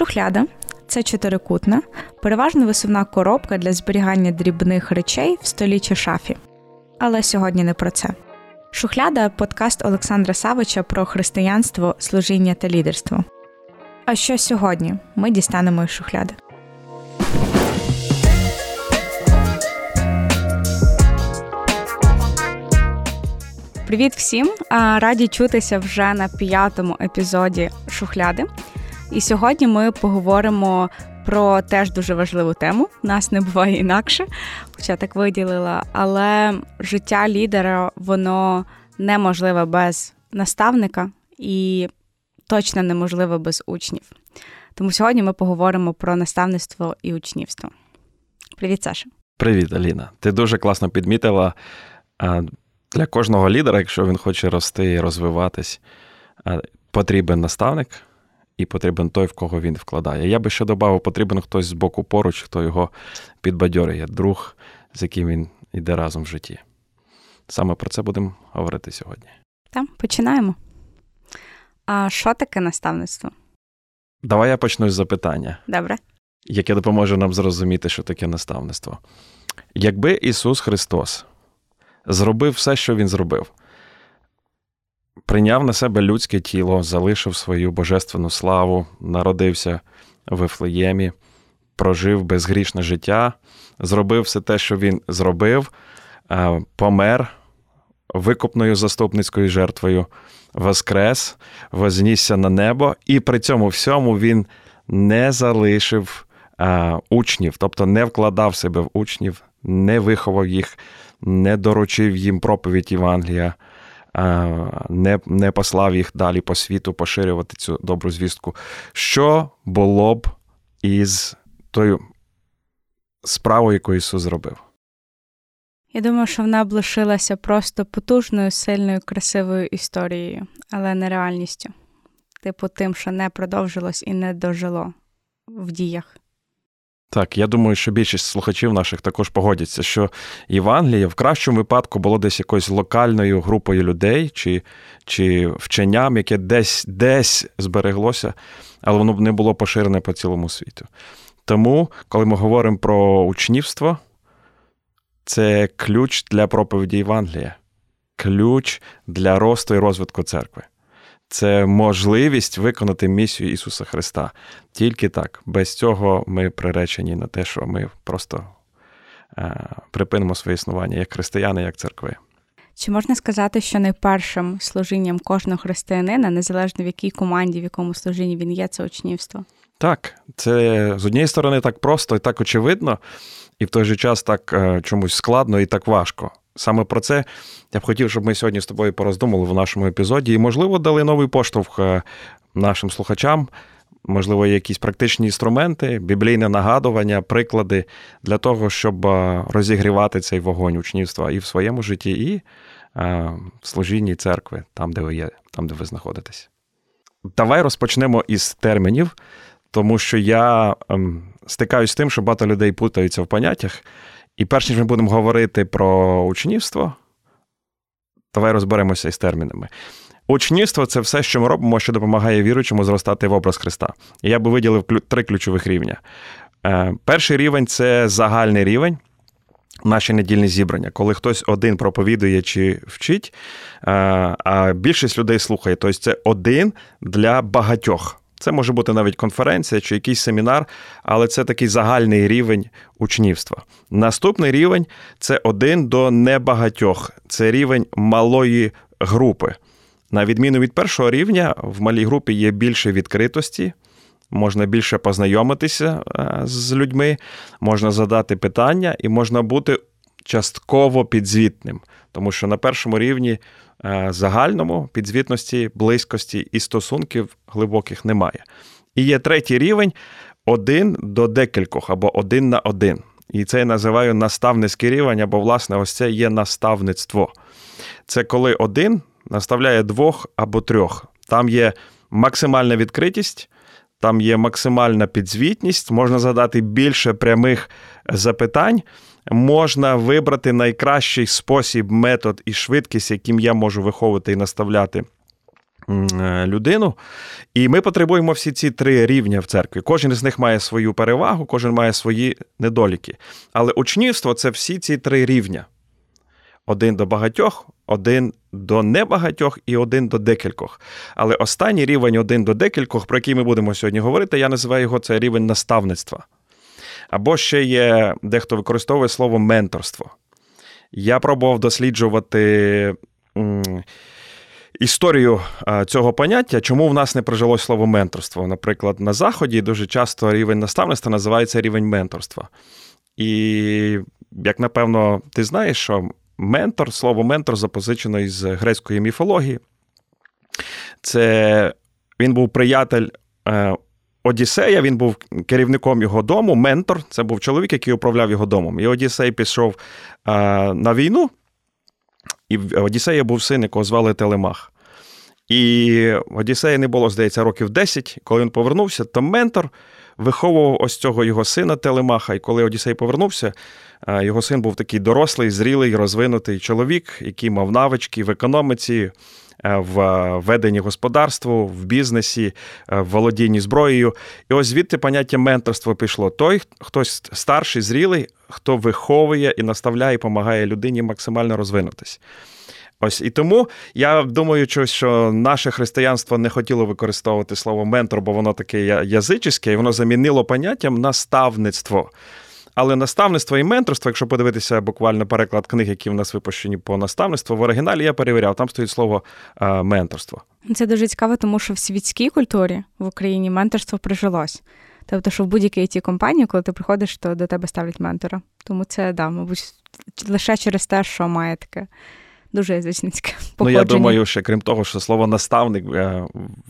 Шухляда це чотирикутна, переважно висувна коробка для зберігання дрібних речей в столі чи шафі. Але сьогодні не про це. Шухляда подкаст Олександра Савича про християнство, служіння та лідерство. А що сьогодні ми дістанемо із шухляди? Привіт всім! Раді чутися вже на п'ятому епізоді шухляди. І сьогодні ми поговоримо про теж дуже важливу тему. Нас не буває інакше, хоча так виділила. Але життя лідера воно неможливе без наставника і точно неможливе без учнів. Тому сьогодні ми поговоримо про наставництво і учнівство. Привіт, Саша. Привіт, Аліна. Ти дуже класно підмітила. Для кожного лідера, якщо він хоче рости і розвиватись, потрібен наставник і потрібен той, в кого він вкладає. Я би ще додав, потрібен хтось з боку поруч, хто його підбадьорює, друг, з яким він йде разом в житті. Саме про це будемо говорити сьогодні. Так, починаємо. А що таке наставництво? Давай я почну з запитання. Добре. Яке допоможе нам зрозуміти, що таке наставництво. Якби Ісус Христос зробив все, що Він зробив, прийняв на себе людське тіло, залишив свою божественну славу, народився в Вифлеємі, прожив безгрішне життя, зробив все те, що він зробив, помер викупною заступницькою жертвою, воскрес, вознісся на небо, і при цьому всьому він не залишив учнів, тобто не вкладав себе в учнів, не виховав їх, не доручив їм проповідь Євангелія не не послав їх далі по світу поширювати цю добру звістку. Що було б із тою справою, яку Ісус зробив? Я думаю, що вона б лишилася просто потужною, сильною, красивою історією, але не реальністю. Типу, тим, що не продовжилось і не дожило в діях. Так, я думаю, що більшість слухачів наших також погодяться, що Євангеліє в кращому випадку було десь якоюсь локальною групою людей чи чи вченням, яке десь десь збереглося, але воно б не було поширене по цілому світу. Тому, коли ми говоримо про учнівство, це ключ для проповіді Євангелія, ключ для росту і розвитку церкви це можливість виконати місію Ісуса Христа. Тільки так. Без цього ми приречені на те, що ми просто е, припинимо своє існування як християни, як церкви. Чи можна сказати, що найпершим служінням кожного християнина, незалежно в якій команді, в якому служінні він є, це учнівство? Так, це з однієї сторони так просто і так очевидно, і в той же час так е, чомусь складно і так важко. Саме про це я б хотів, щоб ми сьогодні з тобою пороздумали в нашому епізоді і, можливо, дали новий поштовх е, нашим слухачам, можливо, якісь практичні інструменти, біблійне нагадування, приклади для того, щоб е, розігрівати цей вогонь учнівства і в своєму житті, і е, в служінні церкви, там, де ви є, там, де ви знаходитесь. Давай розпочнемо із термінів, тому що я ем, стикаюсь з тим, що багато людей путаються в поняттях. І перш ніж ми будемо говорити про учнівство, давай розберемося із термінами. Учнівство це все, що ми робимо, що допомагає віруючому зростати в образ Христа. І я би виділив три ключових рівня. Е, перший рівень це загальний рівень. Наші недільні зібрання, коли хтось один проповідує чи вчить, е, а більшість людей слухає. Тобто це один для багатьох. Це може бути навіть конференція чи якийсь семінар, але це такий загальний рівень учнівства. Наступний рівень це один до небагатьох, це рівень малої групи. На відміну від першого рівня, в малій групі є більше відкритості, можна більше познайомитися е, з людьми, можна задати питання і можна бути частково підзвітним. Тому що на першому рівні загальному підзвітності, близькості і стосунків глибоких немає. І є третій рівень один до декількох або один на один. І це я називаю наставницький рівень, або, власне, ось це є наставництво. Це коли один наставляє двох або трьох. Там є максимальна відкритість, там є максимальна підзвітність, можна задати більше прямих запитань можна вибрати найкращий спосіб, метод і швидкість, яким я можу виховувати і наставляти Е, людину. І ми потребуємо всі ці три рівня в церкві. Кожен з них має свою перевагу, кожен має свої недоліки. Але учнівство це всі ці три рівня: один до багатьох, один до небагатьох і один до декількох. Але останній рівень один до декількох, про який ми будемо сьогодні говорити, я називаю його це рівень наставництва. Або ще є дехто використовує слово менторство. Я пробував досліджувати історію цього поняття, чому в нас не прижилось слово менторство. Наприклад, на Заході дуже часто рівень наставництва називається рівень менторства. І, як напевно, ти знаєш, що ментор, слово ментор запозичено із грецької міфології. Це він був приятель е, Одіссея, він був керівником його дому. Ментор це був чоловік, який управляв його домом. І Одіссей пішов на війну, і в Одіссея був син, якого звали Телемах. І Одіссея не було, здається, років 10. Коли він повернувся, то ментор виховував ось цього його сина Телемаха. І коли Одіссей повернувся, його син був такий дорослий, зрілий, розвинутий чоловік, який мав навички в економіці, в веденні господарства, в бізнесі, в володінні зброєю. І ось звідти поняття менторства пішло. Той, хтось старший, зрілий, хто виховує і наставляє, і допомагає людині максимально розвинутись. Ось і тому я думаю, що наше християнство не хотіло використовувати слово ментор, бо воно таке язичське, і воно замінило поняттям наставництво. Але наставництво і менторство, якщо подивитися буквально переклад книг, які в нас випущені по наставництву, в оригіналі я перевіряв, там стоїть слово е, менторство. Це дуже цікаво, тому що в світській культурі в Україні менторство прижилось. Тобто, що в будь-якій it компанії, коли ти приходиш, то до тебе ставлять ментора. Тому це да, мабуть, лише через те, що має таке дуже язичницьке походження. Ну, я думаю, що крім того, що слово наставник е,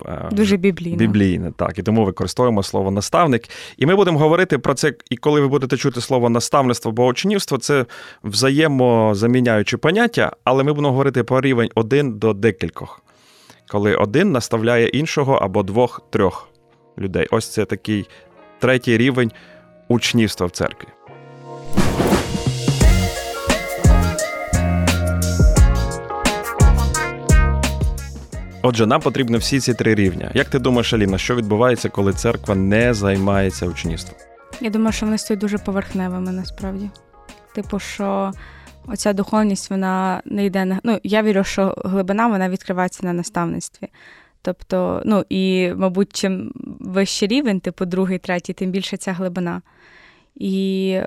е, дуже біблійне. біблійне, так. І тому використовуємо слово наставник. І ми будемо говорити про це, і коли ви будете чути слово наставництво або учнівство, це взаємозаміняючі поняття, але ми будемо говорити про рівень один до декількох, коли один наставляє іншого або двох-трьох людей. Ось це такий третій рівень учнівства в церкві. Отже, нам потрібно всі ці три рівня. Як ти думаєш, Аліна, що відбувається, коли церква не займається учнівством? Я думаю, що вони стають дуже поверхневими насправді. Типу, що оця духовність, вона не йде на. Ну, я вірю, що глибина вона відкривається на наставництві. Тобто, ну і, мабуть, чим вищий рівень, типу другий, третій, тим більше ця глибина. І,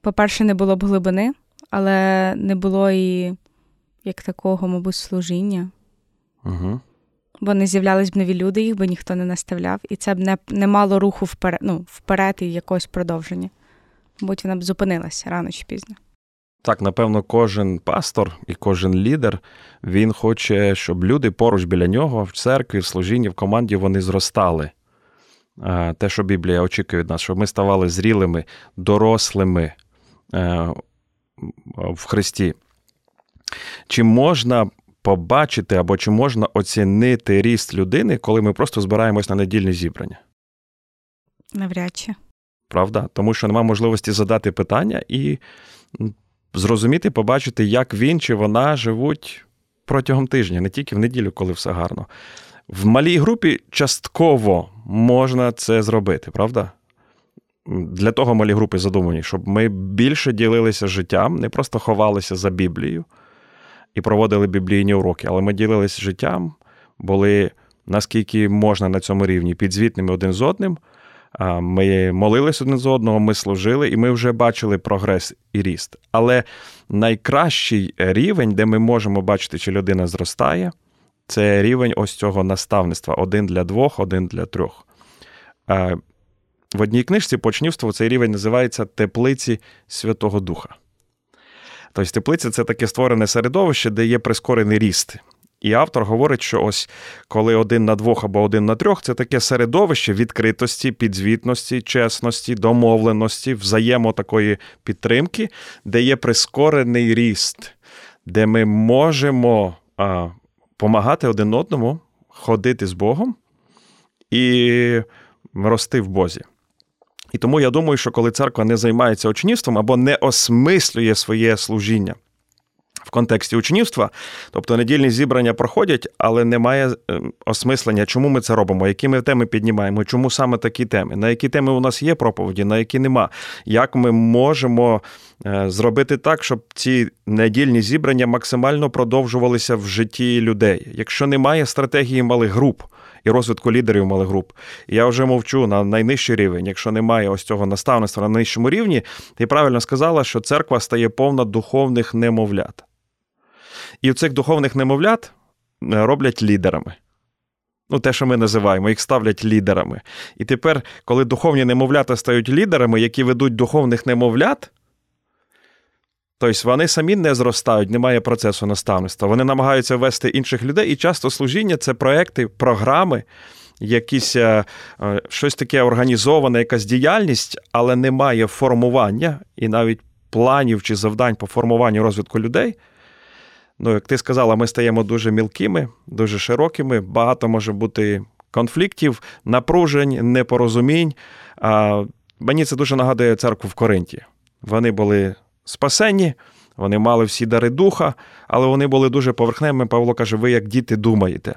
по-перше, не було б глибини, але не було і як такого, мабуть, служіння. Угу. Бо не з'являлись б нові люди, їх би ніхто не наставляв, і це б не не мало руху вперед, ну, вперед і якогось продовження. Мабуть, вона б зупинилася рано чи пізно. Так, напевно, кожен пастор і кожен лідер він хоче, щоб люди поруч біля нього в церкві, в служінні, в команді вони зростали. Те, що Біблія очікує від нас, щоб ми ставали зрілими, дорослими е, в Христі. Чи можна побачити або чи можна оцінити ріст людини, коли ми просто збираємось на недільне зібрання? Навряд чи. Правда? Тому що немає можливості задати питання і зрозуміти, побачити, як він чи вона живуть протягом тижня, не тільки в неділю, коли все гарно. В малій групі частково можна це зробити, правда? Для того малі групи задумані, щоб ми більше ділилися життям, не просто ховалися за Біблією, і проводили біблійні уроки, але ми ділилися життям, були наскільки можна на цьому рівні підзвітними один з одним. Ми молились один з одного, ми служили, і ми вже бачили прогрес і ріст. Але найкращий рівень, де ми можемо бачити, чи людина зростає, це рівень ось цього наставництва: один для двох, один для трьох. В одній книжці почнівство цей рівень називається Теплиці Святого Духа. Тобто теплиця це таке створене середовище, де є прискорений ріст. І автор говорить, що ось коли один на двох або один на трьох, це таке середовище відкритості, підзвітності, чесності, домовленості, взаємо такої підтримки, де є прискорений ріст, де ми можемо а, помагати один одному ходити з Богом і рости в Бозі. І тому я думаю, що коли церква не займається учнівством або не осмислює своє служіння, в контексті учнівства. Тобто недільні зібрання проходять, але немає е, осмислення, чому ми це робимо, які ми теми піднімаємо, чому саме такі теми, на які теми у нас є проповіді, на які нема. Як ми можемо е, зробити так, щоб ці недільні зібрання максимально продовжувалися в житті людей, якщо немає стратегії малих груп. І розвитку лідерів малих груп. Я вже мовчу на найнижчий рівень. Якщо немає ось цього наставництва на найнижчому рівні, ти правильно сказала, що церква стає повна духовних немовлят. І цих духовних немовлят е, роблять лідерами. Ну, те, що ми називаємо, їх ставлять лідерами. І тепер, коли духовні немовлята стають лідерами, які ведуть духовних немовлят, тобто вони самі не зростають, немає процесу наставництва. Вони намагаються вести інших людей, і часто служіння це проекти, програми, якісь е, е, щось таке організоване, якась діяльність, але немає формування і навіть планів чи завдань по формуванню розвитку людей. Ну, як ти сказала, ми стаємо дуже мілкими, дуже широкими. Багато може бути конфліктів, напружень, непорозумінь. Мені це дуже нагадує церкву в Коринті. Вони були спасені, вони мали всі дари духа, але вони були дуже поверхневими. Павло каже, ви як діти думаєте.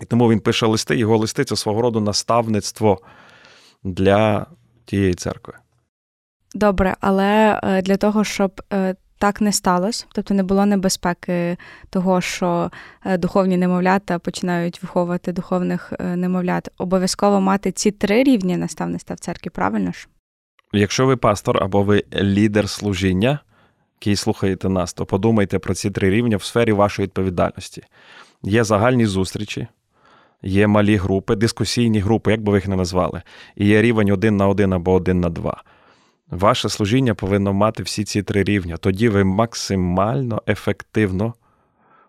І тому він пише листи, його листи це свого роду наставництво для тієї церкви. Добре, але е, для того, щоб е, так не сталося, тобто не було небезпеки того, що е, духовні немовлята починають виховувати духовних немовлят. Обов'язково мати ці три рівні наставництва в церкві, правильно ж? Якщо ви пастор або ви лідер служіння, який слухаєте нас, то подумайте про ці три рівні в сфері вашої відповідальності. Є загальні зустрічі, є малі групи, дискусійні групи, як би ви їх не назвали, і є рівень один на один або один на два. Ваше служіння повинно мати всі ці три рівня. Тоді ви максимально ефективно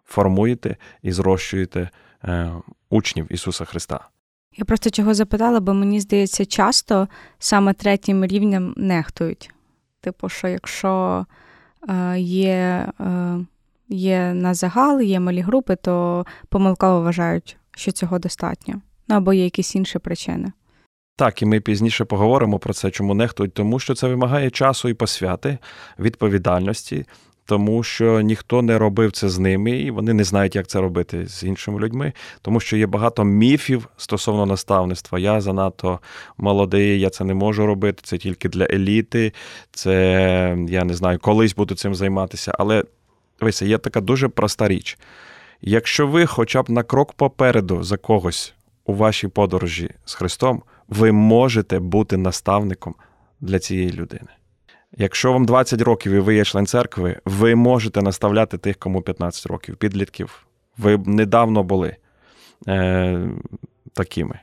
формуєте і зрощуєте е, учнів Ісуса Христа. Я просто чого запитала, бо мені здається, часто саме третім рівнем нехтують. Типу, що якщо е, є е, є на загал, є малі групи, то помилково вважають, що цього достатньо. Ну або є якісь інші причини. Так, і ми пізніше поговоримо про це, чому нехтують, тому що це вимагає часу і посвяти, відповідальності, тому що ніхто не робив це з ними, і вони не знають, як це робити з іншими людьми, тому що є багато міфів стосовно наставництва. Я занадто молодий, я це не можу робити, це тільки для еліти, це я не знаю, колись буду цим займатися. Але дивися, є така дуже проста річ. Якщо ви хоча б на крок попереду за когось у вашій подорожі з Христом ви можете бути наставником для цієї людини. Якщо вам 20 років і ви є член церкви, ви можете наставляти тих, кому 15 років, підлітків. Ви недавно були е, такими.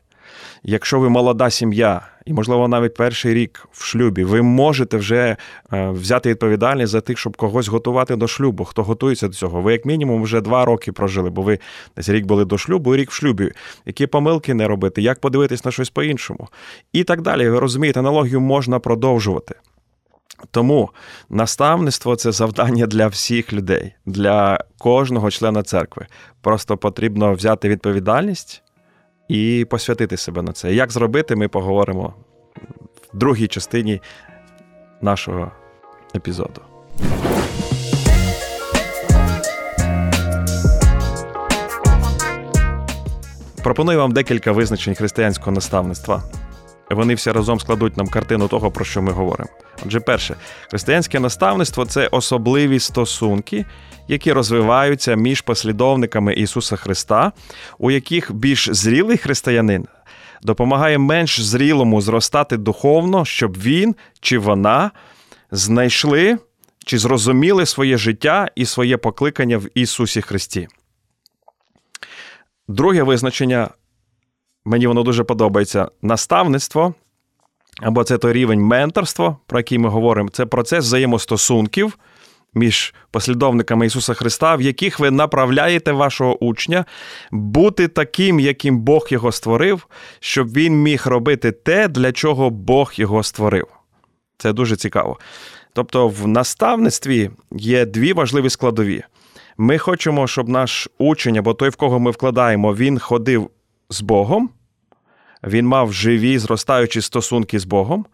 Якщо ви молода сім'я, і, можливо, навіть перший рік в шлюбі, ви можете вже е, взяти відповідальність за тих, щоб когось готувати до шлюбу, хто готується до цього. Ви, як мінімум, вже два роки прожили, бо ви десь рік були до шлюбу і рік в шлюбі. Які помилки не робити, як подивитись на щось по-іншому. І так далі. Ви розумієте, аналогію можна продовжувати. Тому наставництво це завдання для всіх людей, для кожного члена церкви. Просто потрібно взяти відповідальність і посвятити себе на це. Як зробити, ми поговоримо в другій частині нашого епізоду. Пропоную вам декілька визначень християнського наставництва. Вони всі разом складуть нам картину того, про що ми говоримо. Отже, перше, християнське наставництво це особливі стосунки, які розвиваються між послідовниками Ісуса Христа, у яких більш зрілий християнин допомагає менш зрілому зростати духовно, щоб він чи вона знайшли чи зрозуміли своє життя і своє покликання в Ісусі Христі. Друге визначення, мені воно дуже подобається: наставництво. Або це той рівень менторства, про який ми говоримо, це процес взаємостосунків між послідовниками Ісуса Христа, в яких ви направляєте вашого учня бути таким, яким Бог його створив, щоб він міг робити те, для чого Бог його створив. Це дуже цікаво. Тобто, в наставництві є дві важливі складові. Ми хочемо, щоб наш учень або той, в кого ми вкладаємо, він ходив з Богом, він мав живі, зростаючі стосунки з Богом.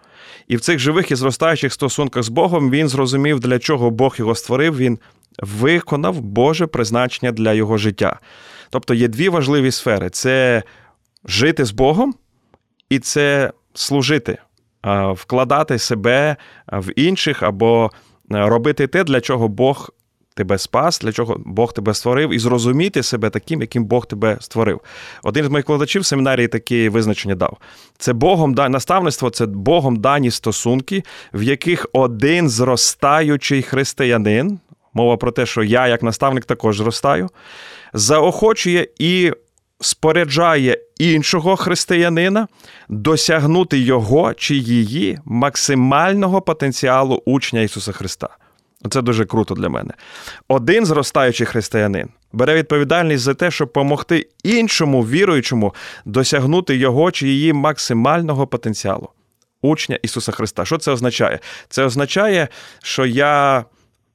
І в цих живих і зростаючих стосунках з Богом він зрозумів, для чого Бог його створив. Він виконав Боже призначення для його життя. Тобто є дві важливі сфери: це жити з Богом і це служити, вкладати себе в інших або робити те, для чого Бог тебе спас, для чого Бог тебе створив, і зрозуміти себе таким, яким Бог тебе створив. Один з моїх кладачів в семінарії такі визначення дав: це Богом наставництво, це Богом дані стосунки, в яких один зростаючий християнин, мова про те, що я, як наставник, також зростаю, заохочує і. Споряджає іншого християнина досягнути його чи її максимального потенціалу учня Ісуса Христа. Це дуже круто для мене. Один зростаючий християнин бере відповідальність за те, щоб допомогти іншому віруючому досягнути його чи її максимального потенціалу. Учня Ісуса Христа. Що це означає? Це означає, що я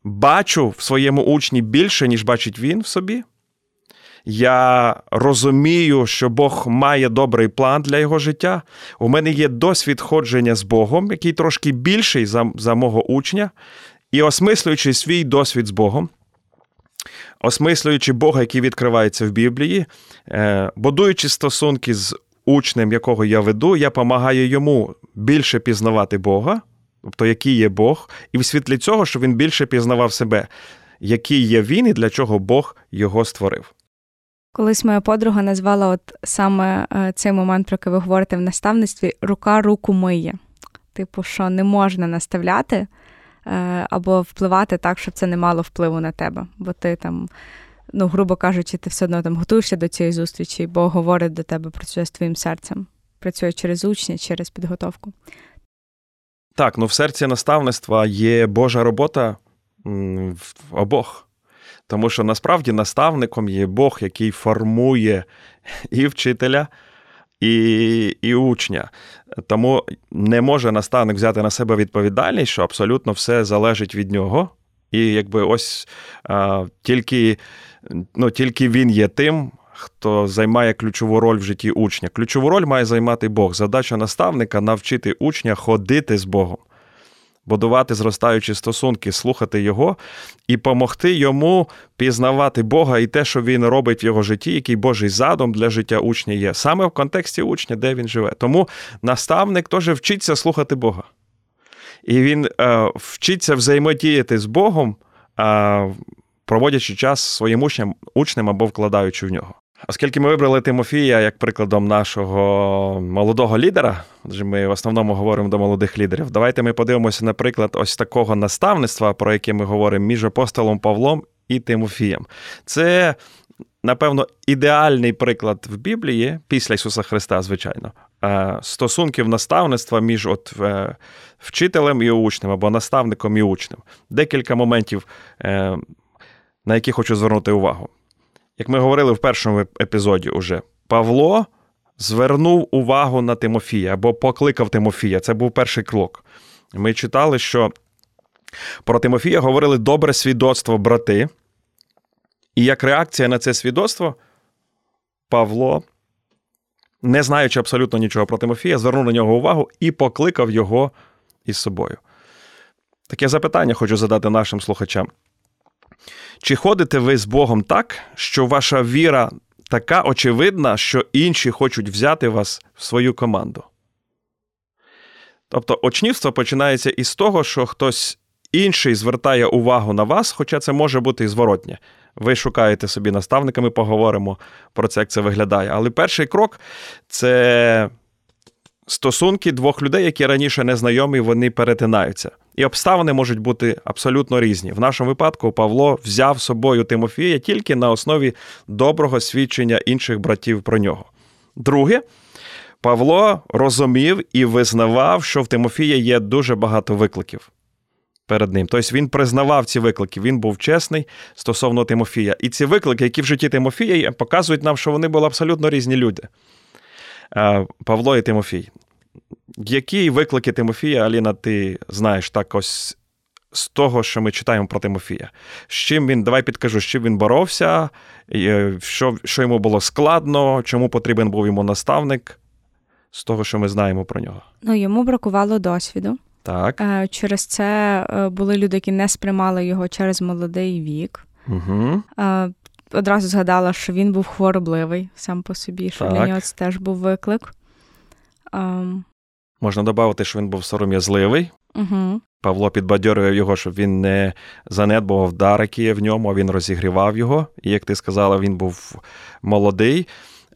бачу в своєму учні більше, ніж бачить він в собі. Я розумію, що Бог має добрий план для його життя. У мене є досвід ходження з Богом, який трошки більший за, за мого учня. І осмислюючи свій досвід з Богом, осмислюючи Бога, який відкривається в Біблії, е, будуючи стосунки з учнем, якого я веду, я допомагаю йому більше пізнавати Бога, тобто який є Бог, і в світлі цього, щоб він більше пізнавав себе, який є він і для чого Бог його створив. Колись моя подруга назвала от саме е, цей момент, про який ви говорите в наставництві, рука руку миє. Типу, що не можна наставляти. Е, або впливати так, щоб це не мало впливу на тебе. Бо ти там, ну, грубо кажучи, ти все одно там готуєшся до цієї зустрічі, бо говорить до тебе, працює з твоїм серцем, працює через учня, через підготовку. Так, ну в серці наставництва є Божа робота в обох. Тому що насправді наставником є Бог, який формує і вчителя, і і учня. Тому не може наставник взяти на себе відповідальність, що абсолютно все залежить від нього. І якби ось а, тільки ну, тільки він є тим, хто займає ключову роль в житті учня. Ключову роль має займати Бог. Задача наставника навчити учня ходити з Богом будувати зростаючі стосунки, слухати його і помогти йому пізнавати Бога і те, що він робить в його житті, який Божий задум для життя учня є, саме в контексті учня, де він живе. Тому наставник теж вчиться слухати Бога. І він е, вчиться взаємодіяти з Богом, е, проводячи час своїм учням, учнем або вкладаючи в нього. Оскільки ми вибрали Тимофія як прикладом нашого молодого лідера, адже ми в основному говоримо до молодих лідерів, давайте ми подивимося, наприклад, ось такого наставництва, про яке ми говоримо між апостолом Павлом і Тимофієм. Це, напевно, ідеальний приклад в Біблії після Ісуса Христа, звичайно, е, стосунків наставництва між от е, вчителем і учнем або наставником і учнем. Декілька моментів, е, на які хочу звернути увагу. Як ми говорили в першому епізоді, уже Павло звернув увагу на Тимофія або покликав Тимофія. Це був перший крок. Ми читали, що про Тимофія говорили добре свідоцтво брати. І як реакція на це свідоцтво, Павло, не знаючи абсолютно нічого про Тимофія, звернув на нього увагу і покликав його із собою. Таке запитання хочу задати нашим слухачам. Чи ходите ви з Богом так, що ваша віра така очевидна, що інші хочуть взяти вас в свою команду? Тобто очнівство починається із того, що хтось інший звертає увагу на вас, хоча це може бути і зворотнє. Ви шукаєте собі наставниками, поговоримо про це, як це виглядає. Але перший крок це стосунки двох людей, які раніше не знайомі, вони перетинаються. І обставини можуть бути абсолютно різні. В нашому випадку Павло взяв з собою Тимофія тільки на основі доброго свідчення інших братів про нього. Друге, Павло розумів і визнавав, що в Тимофія є дуже багато викликів. Перед ним. Тобто він признавав ці виклики, він був чесний стосовно Тимофія. І ці виклики, які в житті Тимофія, показують нам, що вони були абсолютно різні люди. Павло і Тимофій. Які виклики Тимофія, Аліна, ти знаєш так ось з того, що ми читаємо про Тимофія? З чим він, давай підкажу, з чим він боровся, е, що що йому було складно, чому потрібен був йому наставник, з того, що ми знаємо про нього? Ну, йому бракувало досвіду. Так. Е, через це е, були люди, які не сприймали його через молодий вік. Угу. Одразу згадала, що він був хворобливий сам по собі, що Так. для нього це теж був виклик. Можна додати, що він був сором'язливий. Угу. Павло підбадьорював його, щоб він не занедбував дар, який є в ньому, а він розігрівав його. І як ти сказала, він був молодий,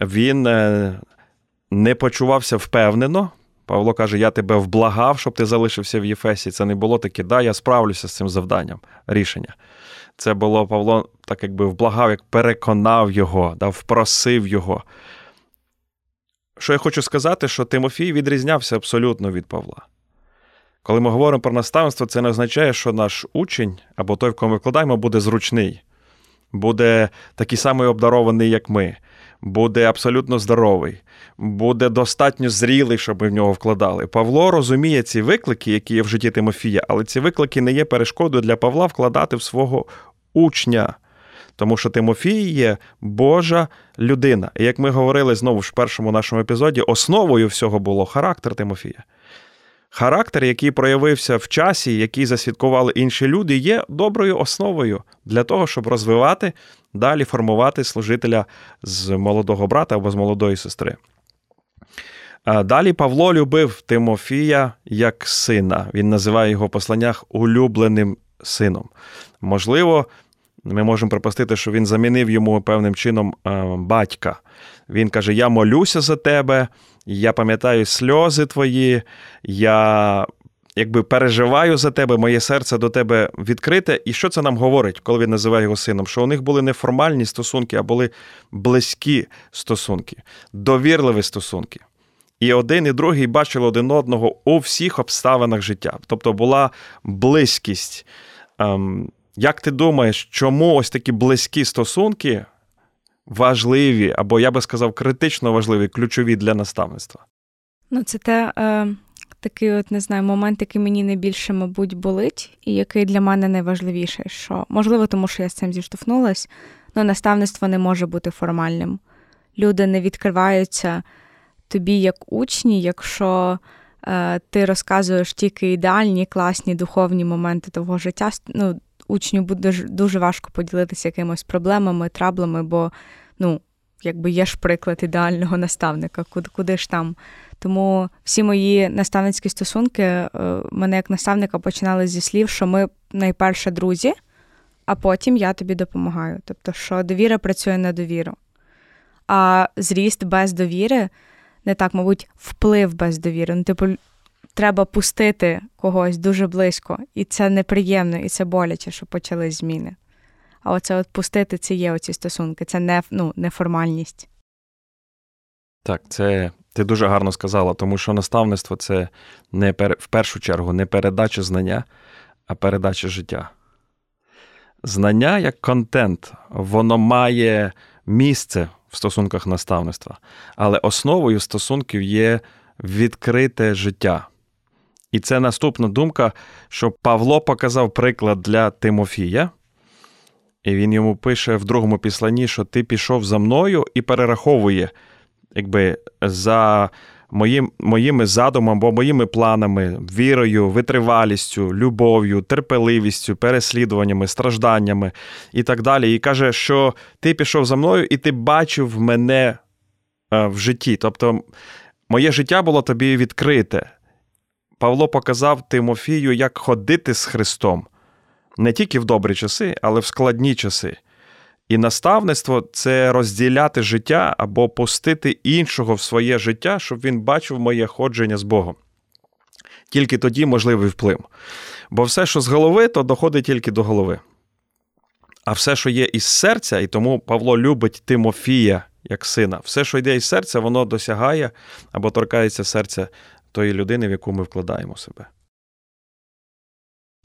він е, не почувався впевнено. Павло каже: Я тебе вблагав, щоб ти залишився в Єфесі. Це не було таке, да, я справлюся з цим завданням. Рішення. Це було Павло, так якби вблагав, як переконав його, да, впросив його. Що я хочу сказати, що Тимофій відрізнявся абсолютно від Павла. Коли ми говоримо про наставництво, це не означає, що наш учень або той, в кого ми вкладаємо, буде зручний, буде такий самий обдарований, як ми, буде абсолютно здоровий, буде достатньо зрілий, щоб ми в нього вкладали. Павло розуміє ці виклики, які є в житті Тимофія, але ці виклики не є перешкодою для Павла вкладати в свого учня. Тому що Тимофій є Божа людина. І як ми говорили знову ж в першому нашому епізоді, основою всього було характер Тимофія. Характер, який проявився в часі, який засвідкували інші люди, є доброю основою для того, щоб розвивати, далі формувати служителя з молодого брата або з молодої сестри. Далі Павло любив Тимофія як сина. Він називає його в посланнях улюбленим сином. Можливо, ми можемо припустити, що він замінив йому певним чином батька. Він каже: Я молюся за тебе, я пам'ятаю сльози твої, я якби переживаю за тебе, моє серце до тебе відкрите. І що це нам говорить, коли він називає його сином? Що у них були не формальні стосунки, а були близькі стосунки, довірливі стосунки. І один і другий бачили один одного у всіх обставинах життя. Тобто була близькість. Ем, як ти думаєш, чому ось такі близькі стосунки важливі, або я би сказав, критично важливі, ключові для наставництва? Ну, це те, е, такий, от не знаю, момент, який мені найбільше, мабуть, болить, і який для мене найважливіший. Що можливо, тому що я з цим зіштовхнулась, але наставництво не може бути формальним. Люди не відкриваються тобі як учні, якщо е, ти розказуєш тільки ідеальні, класні духовні моменти того життя. Ну, учню буде дуже важко поділитися якимось проблемами, траблами, бо ну, якби є ж приклад ідеального наставника, куди, куди ж там. Тому всі мої наставницькі стосунки е, мене як наставника починали зі слів, що ми найперше друзі, а потім я тобі допомагаю. Тобто, що довіра працює на довіру. А зріст без довіри, не так, мабуть, вплив без довіри. Ну, типу, треба пустити когось дуже близько, і це неприємно, і це боляче, що почались зміни. А оце от пустити це є оці стосунки, це не ну, неформальність. Так, це ти дуже гарно сказала, тому що наставництво це не пер... в першу чергу не передача знання, а передача життя. Знання як контент, воно має місце в стосунках наставництва, але основою стосунків є відкрите життя. І це наступна думка, що Павло показав приклад для Тимофія, і він йому пише в другому післанні, що ти пішов за мною і перераховує, якби за моїм, моїми задумами або моїми планами, вірою, витривалістю, любов'ю, терпеливістю, переслідуваннями, стражданнями і так далі. І каже, що ти пішов за мною і ти бачив мене е, в житті. Тобто, моє життя було тобі відкрите. Павло показав Тимофію, як ходити з Христом не тільки в добрі часи, але в складні часи. І наставництво це розділяти життя або пустити іншого в своє життя, щоб він бачив моє ходження з Богом. Тільки тоді можливий вплив. Бо все, що з голови, то доходить тільки до голови. А все, що є із серця, і тому Павло любить Тимофія як сина, все, що йде із серця, воно досягає або торкається серця тої людини, в яку ми вкладаємо себе.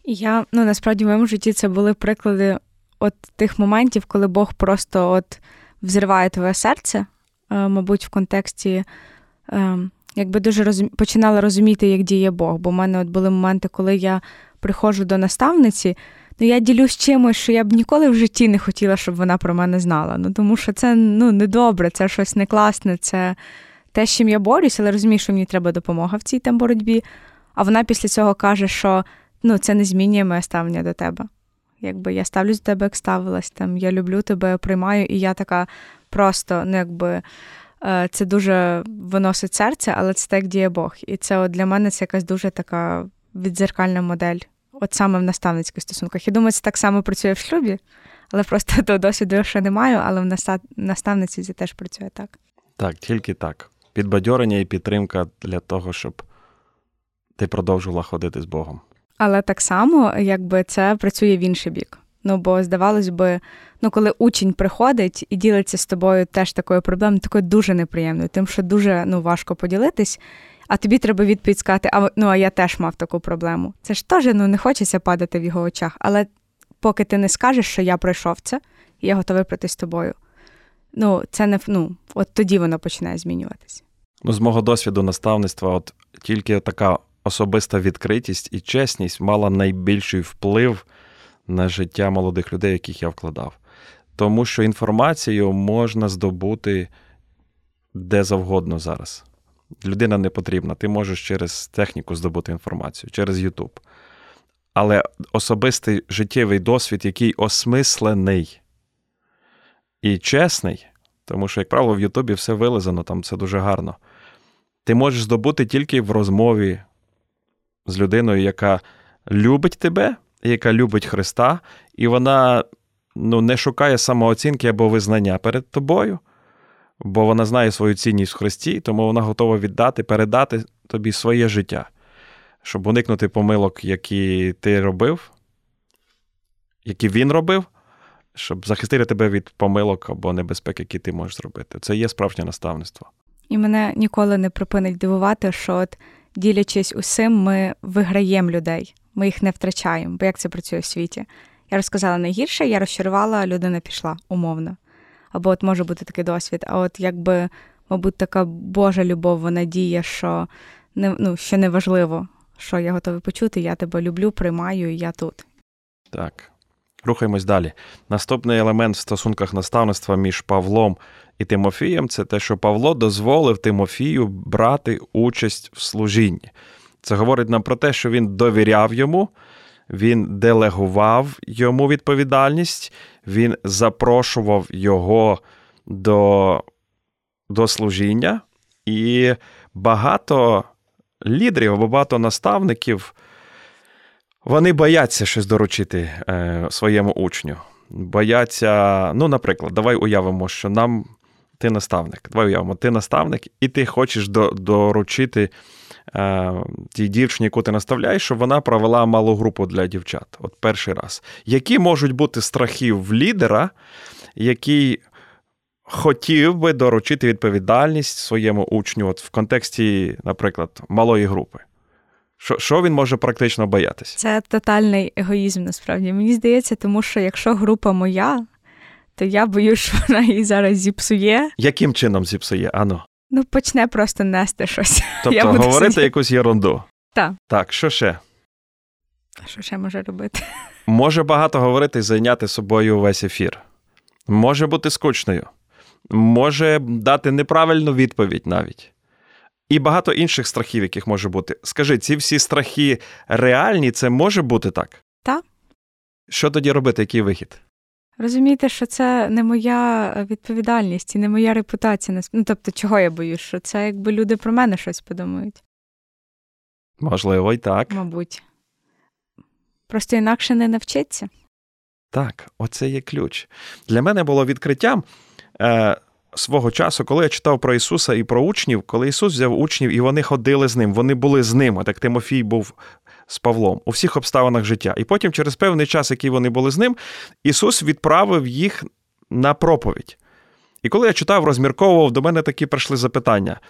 Я ну насправді в моєму житті це були приклади от тих моментів, коли Бог просто от взриває твоє серце, е, мабуть, в контексті. Е, якби дуже розум... починала розуміти, як діє Бог. Бо в мене от були моменти, коли я приходжу до наставниці, ну я ділюсь чимось, що я б ніколи в житті не хотіла, щоб вона про мене знала. Ну тому що це ну недобре, це щось не класне, це те, з чим я борюсь, але розумію, що мені треба допомога в цій там боротьбі. А вона після цього каже, що ну, це не змінює моє ставлення до тебе. Якби я ставлюсь до тебе, як ставилась, там я люблю тебе, приймаю, і я така просто, ну якби е, це дуже виносить серце, але це так діє Бог. І це от для мене це якась дуже така відзеркальна модель, от саме в наставницьких стосунках. Я думаю, це так само працює в шлюбі, але просто того досвіду ще не маю, але в наставниці це теж працює так. Так, тільки так. Підбадьорення і підтримка для того, щоб ти продовжувала ходити з Богом. Але так само, якби це працює в інший бік. Ну, бо здавалось би, ну коли учень приходить і ділиться з тобою теж такою проблемою, такою дуже неприємною, тим, що дуже ну, важко поділитись, а тобі треба відповідь сказати, а ну а я теж мав таку проблему. Це ж теж ну, не хочеться падати в його очах. Але поки ти не скажеш, що я пройшов це, і я готовий пройти з тобою. Ну, це не ну, от тоді воно починає змінюватися. Ну, з мого досвіду наставництва, от тільки така особиста відкритість і чесність мала найбільший вплив на життя молодих людей, яких я вкладав. Тому що інформацію можна здобути де завгодно зараз. Людина не потрібна. Ти можеш через техніку здобути інформацію, через YouTube. Але особистий життєвий досвід, який осмислений і чесний, тому що, як правило, в Ютубі все вилизано, там це дуже гарно. Ти можеш здобути тільки в розмові з людиною, яка любить тебе, яка любить Христа, і вона ну, не шукає самооцінки або визнання перед тобою, бо вона знає свою цінність в Христі, тому вона готова віддати, передати тобі своє життя, щоб уникнути помилок, які ти робив, які він робив. Щоб захистити тебе від помилок або небезпек, які ти можеш зробити. Це є справжнє наставництво. І мене ніколи не припинить дивувати, що от ділячись усім, ми виграємо людей, ми їх не втрачаємо, бо як це працює в світі. Я розказала найгірше, я розчарувала, людина пішла умовно. Або от може бути такий досвід. А от якби, мабуть, така Божа любов, вона діє, що не, ну, що неважливо, що я готовий почути, я тебе люблю, приймаю, і я тут. Так. Рухаємось далі. Наступний елемент в стосунках наставництва між Павлом і Тимофієм це те, що Павло дозволив Тимофію брати участь в служінні. Це говорить нам про те, що він довіряв йому, він делегував йому відповідальність, він запрошував його до, до служіння, і багато лідерів багато наставників. Вони бояться щось доручити е, своєму учню. Бояться, ну, наприклад, давай уявимо, що нам ти наставник. Давай уявимо, ти наставник, і ти хочеш доручити е, тій дівчині, яку ти наставляєш, щоб вона провела малу групу для дівчат. От перший раз. Які можуть бути страхи в лідера, який хотів би доручити відповідальність своєму учню от в контексті, наприклад, малої групи? Що що він може практично боятися? Це тотальний егоїзм, насправді. Мені здається, тому що якщо група моя, то я боюсь, що вона її зараз зіпсує. Яким чином зіпсує? Ану? Ну, почне просто нести щось. Тобто я говорити сидіти. якусь ерунду. Так. Так, що ще? Що ще може робити? Може багато говорити і зайняти собою весь ефір. Може бути скучною, може дати неправильну відповідь навіть. І багато інших страхів, яких може бути. Скажи, ці всі страхи реальні, це може бути так? Так. Що тоді робити, який вихід? Розумієте, що це не моя відповідальність і не моя репутація. Ну, тобто, чого я боюсь, що це якби люди про мене щось подумають. Можливо, і так. Мабуть. Просто інакше не навчиться. Так, оце є ключ. Для мене було відкриттям е, свого часу, коли я читав про Ісуса і про учнів, коли Ісус взяв учнів і вони ходили з ним, вони були з ним, так Тимофій був з Павлом у всіх обставинах життя. І потім, через певний час, який вони були з ним, Ісус відправив їх на проповідь. І коли я читав, розмірковував, до мене такі прийшли запитання.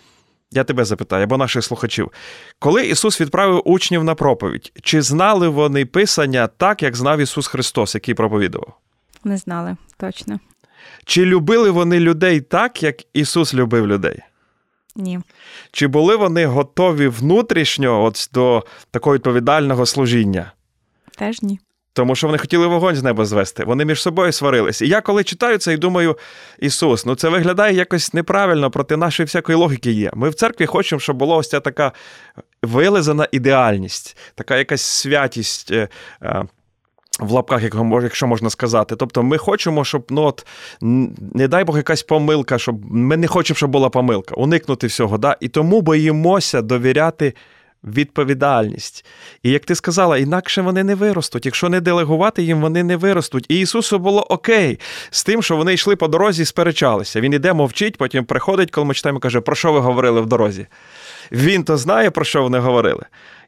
Я тебе запитаю, або наших слухачів. Коли Ісус відправив учнів на проповідь, чи знали вони Писання так, як знав Ісус Христос, який проповідував? Не знали, точно. Чи любили вони людей так, як Ісус любив людей? Ні. Чи були вони готові внутрішньо от до такого відповідального служіння? Теж ні. Тому що вони хотіли вогонь з неба звести, вони між собою сварились. І я коли читаю це і думаю, Ісус, ну це виглядає якось неправильно, проти нашої всякої логіки є. Ми в церкві хочемо, щоб була ось ця така вилизана ідеальність, така якась святість. В лапках, якщо можна сказати. Тобто ми хочемо, щоб ну от, не дай Бог, якась помилка, щоб ми не хочемо, щоб була помилка, уникнути всього. Да? І тому боїмося довіряти відповідальність. І як ти сказала, інакше вони не виростуть. Якщо не делегувати їм, вони не виростуть. І Ісусу було окей з тим, що вони йшли по дорозі і сперечалися. Він іде, мовчить, потім приходить, коли ми читаємо, каже, про що ви говорили в дорозі? Він то знає, про що вони говорили.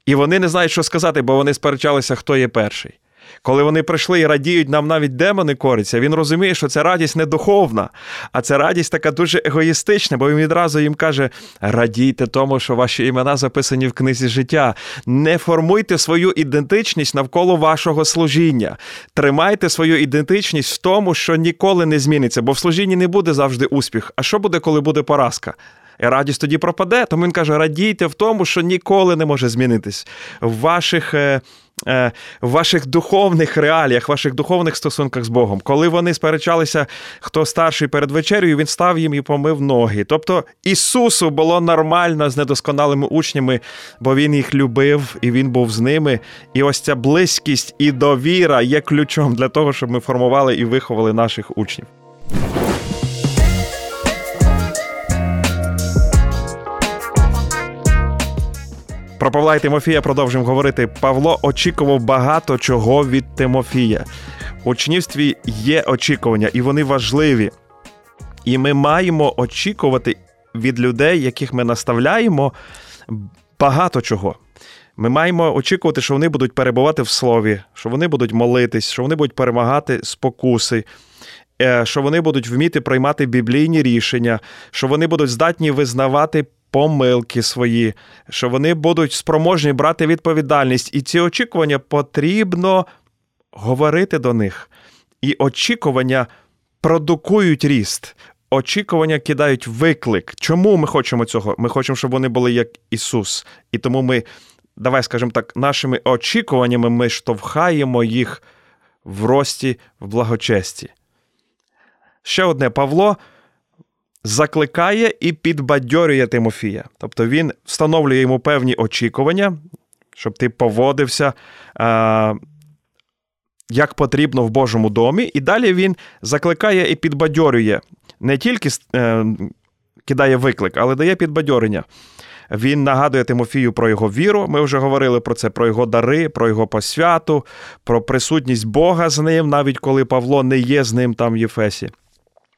І вони не знають, що сказати, бо вони сперечалися, хто є перший. Коли вони прийшли і радіють, нам навіть демони коряться, він розуміє, що це радість не духовна, а це радість така дуже егоїстична, бо він відразу їм каже: радійте тому, що ваші імена записані в книзі життя. Не формуйте свою ідентичність навколо вашого служіння. Тримайте свою ідентичність в тому, що ніколи не зміниться, бо в служінні не буде завжди успіх. А що буде, коли буде поразка? І радість тоді пропаде. Тому він каже: радійте в тому, що ніколи не може змінитись в ваших. Е, в ваших духовних реаліях, в ваших духовних стосунках з Богом, коли вони сперечалися, хто старший перед вечерею, він став їм і помив ноги. Тобто Ісусу було нормально з недосконалими учнями, бо Він їх любив і Він був з ними. І ось ця близькість і довіра є ключом для того, щоб ми формували і виховали наших учнів. Про Павла і Тимофія продовжуємо говорити. Павло очікував багато чого від Тимофія. У учнівстві є очікування, і вони важливі. І ми маємо очікувати від людей, яких ми наставляємо, багато чого. Ми маємо очікувати, що вони будуть перебувати в слові, що вони будуть молитись, що вони будуть перемагати спокуси, що вони будуть вміти приймати біблійні рішення, що вони будуть здатні визнавати помилки свої, що вони будуть спроможні брати відповідальність, і ці очікування потрібно говорити до них. І очікування продукують ріст. Очікування кидають виклик. Чому ми хочемо цього? Ми хочемо, щоб вони були як Ісус. І тому ми, давай скажемо так, нашими очікуваннями ми штовхаємо їх в рості, в благочесті. Ще одне Павло закликає і підбадьорює Тимофія. Тобто він встановлює йому певні очікування, щоб ти поводився. А, як потрібно в Божому домі, і далі він закликає і підбадьорює, не тільки е, кидає виклик, але дає підбадьорення. Він нагадує Тимофію про його віру. Ми вже говорили про це, про його дари, про його посвяту, про присутність Бога з ним, навіть коли Павло не є з ним там в Єфесі.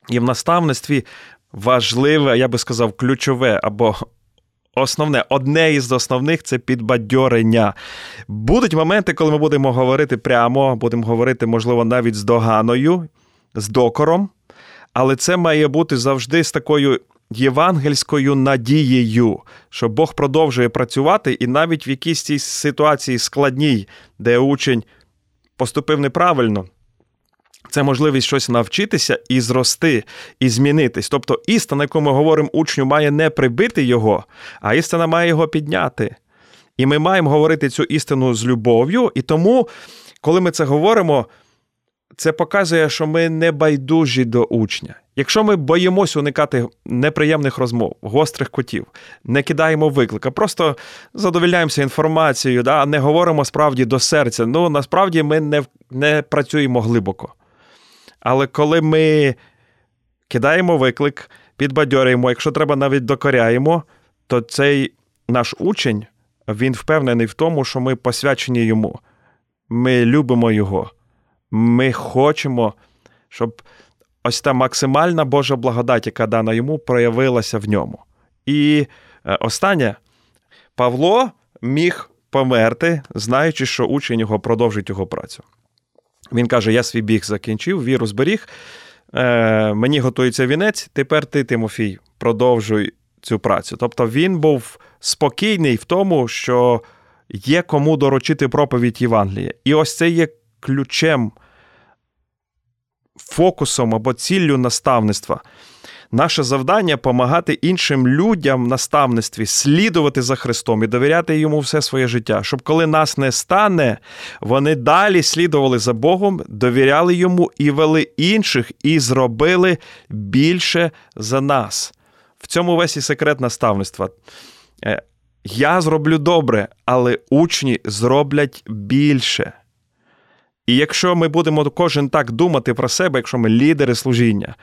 І в наставництві важливе, я би сказав, ключове або основне, одне із основних це підбадьорення. Будуть моменти, коли ми будемо говорити прямо, будемо говорити, можливо, навіть з доганою, з докором, але це має бути завжди з такою. Євангельською надією, що Бог продовжує працювати, і навіть в якійсь цій ситуації складній, де учень поступив неправильно, це можливість щось навчитися і зрости, і змінитись. Тобто істина, яку ми говоримо учню, має не прибити його, а істина має його підняти. І ми маємо говорити цю істину з любов'ю. І тому, коли ми це говоримо, це показує, що ми не байдужі до учня. Якщо ми боїмося уникати неприємних розмов, гострих котів, не кидаємо виклика, просто задовільняємося інформацією, да, не говоримо справді до серця. Ну насправді ми не, не працюємо глибоко. Але коли ми кидаємо виклик, підбадьорюємо, якщо треба, навіть докоряємо, то цей наш учень він впевнений в тому, що ми посвячені йому. Ми любимо його. Ми хочемо, щоб ось та максимальна Божа благодать, яка дана йому, проявилася в ньому. І е, останнє, Павло міг померти, знаючи, що учень його продовжить його працю. Він каже: Я свій біг закінчив, віру зберіг. Е, Мені готується вінець. Тепер ти, Тимофій, продовжуй цю працю. Тобто він був спокійний в тому, що є кому доручити проповідь Євангелія. І ось це є ключем, фокусом або ціллю наставництва. Наше завдання допомагати іншим людям в наставництві, слідувати за Христом і довіряти йому все своє життя, щоб коли нас не стане, вони далі слідували за Богом, довіряли йому і вели інших, і зробили більше за нас. В цьому весь і секрет наставництва. Е, я зроблю добре, але учні зроблять більше. І якщо ми будемо кожен так думати про себе, якщо ми лідери служіння,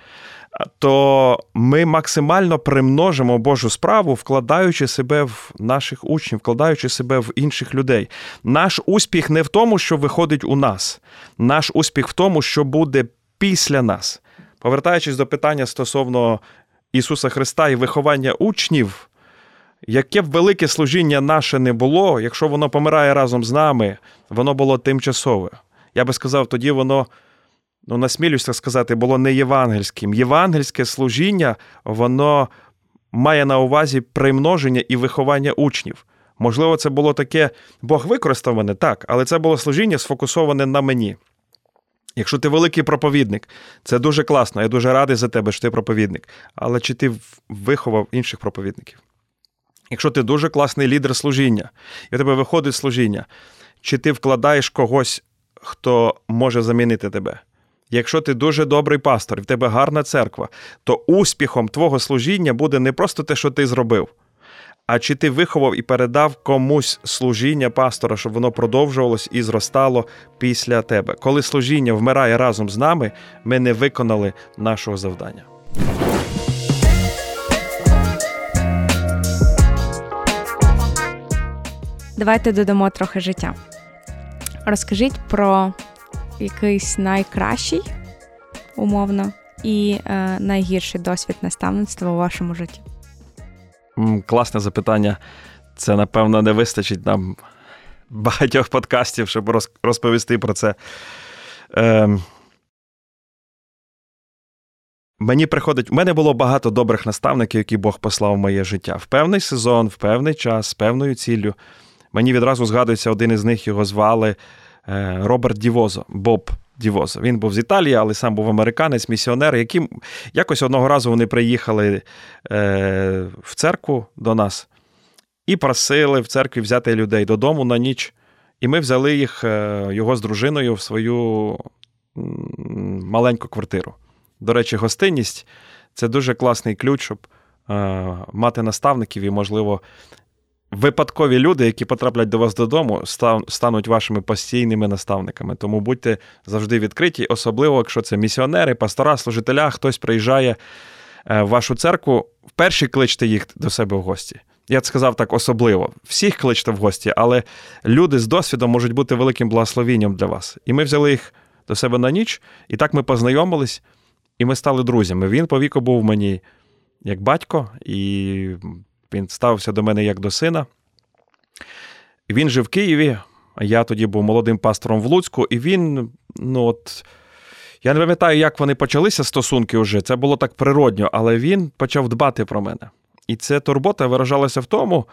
то ми максимально примножимо Божу справу, вкладаючи себе в наших учнів, вкладаючи себе в інших людей. Наш успіх не в тому, що виходить у нас, наш успіх в тому, що буде після нас. Повертаючись до питання стосовно Ісуса Христа і виховання учнів, яке б велике служіння наше не було, якщо воно помирає разом з нами, воно було тимчасове. Я би сказав, тоді воно ну насмілюсь так сказати, було не євангельським. Євангельське служіння, воно має на увазі примноження і виховання учнів. Можливо, це було таке, Бог використав мене, так, але це було служіння сфокусоване на мені. Якщо ти великий проповідник, це дуже класно. Я дуже радий за тебе, що ти проповідник. Але чи ти виховав інших проповідників? Якщо ти дуже класний лідер служіння, і у тебе виходить служіння, чи ти вкладаєш когось, хто може замінити тебе? Якщо ти дуже добрий пастор, в тебе гарна церква, то успіхом твого служіння буде не просто те, що ти зробив, а чи ти виховав і передав комусь служіння пастора, щоб воно продовжувалось і зростало після тебе. Коли служіння вмирає разом з нами, ми не виконали нашого завдання. Давайте додамо трохи життя. Розкажіть про якийсь найкращий, умовно, і е, найгірший досвід наставництва у вашому житті? Класне запитання. Це, напевно, не вистачить нам багатьох подкастів, щоб розповісти про це. Е, Мені приходить, у мене було багато добрих наставників, які Бог послав в моє життя. В певний сезон, в певний час, з певною ціллю. Мені відразу згадується, один із них його звали Роберт Дівозо, Боб Дівозо. Він був з Італії, але сам був американець, місіонер, яким якось одного разу вони приїхали е, в церкву до нас і просили в церкві взяти людей додому на ніч. І ми взяли їх, е, його з дружиною, в свою маленьку квартиру. До речі, гостинність це дуже класний ключ, щоб мати наставників і, можливо, випадкові люди, які потраплять до вас додому, стануть вашими постійними наставниками. Тому будьте завжди відкриті, особливо, якщо це місіонери, пастора, служителя, хтось приїжджає е, в вашу церкву, вперше кличте їх до себе в гості. Я сказав так особливо. Всіх кличте в гості, але люди з досвідом можуть бути великим благословенням для вас. І ми взяли їх до себе на ніч, і так ми познайомились, і ми стали друзями. Він по віку був мені як батько, і він ставився до мене як до сина. Він жив в Києві, я тоді був молодим пастором в Луцьку, і він, ну от. Я не пам'ятаю, як вони почалися стосунки вже. Це було так природньо, але він почав дбати про мене. І ця турбота виражалася в тому,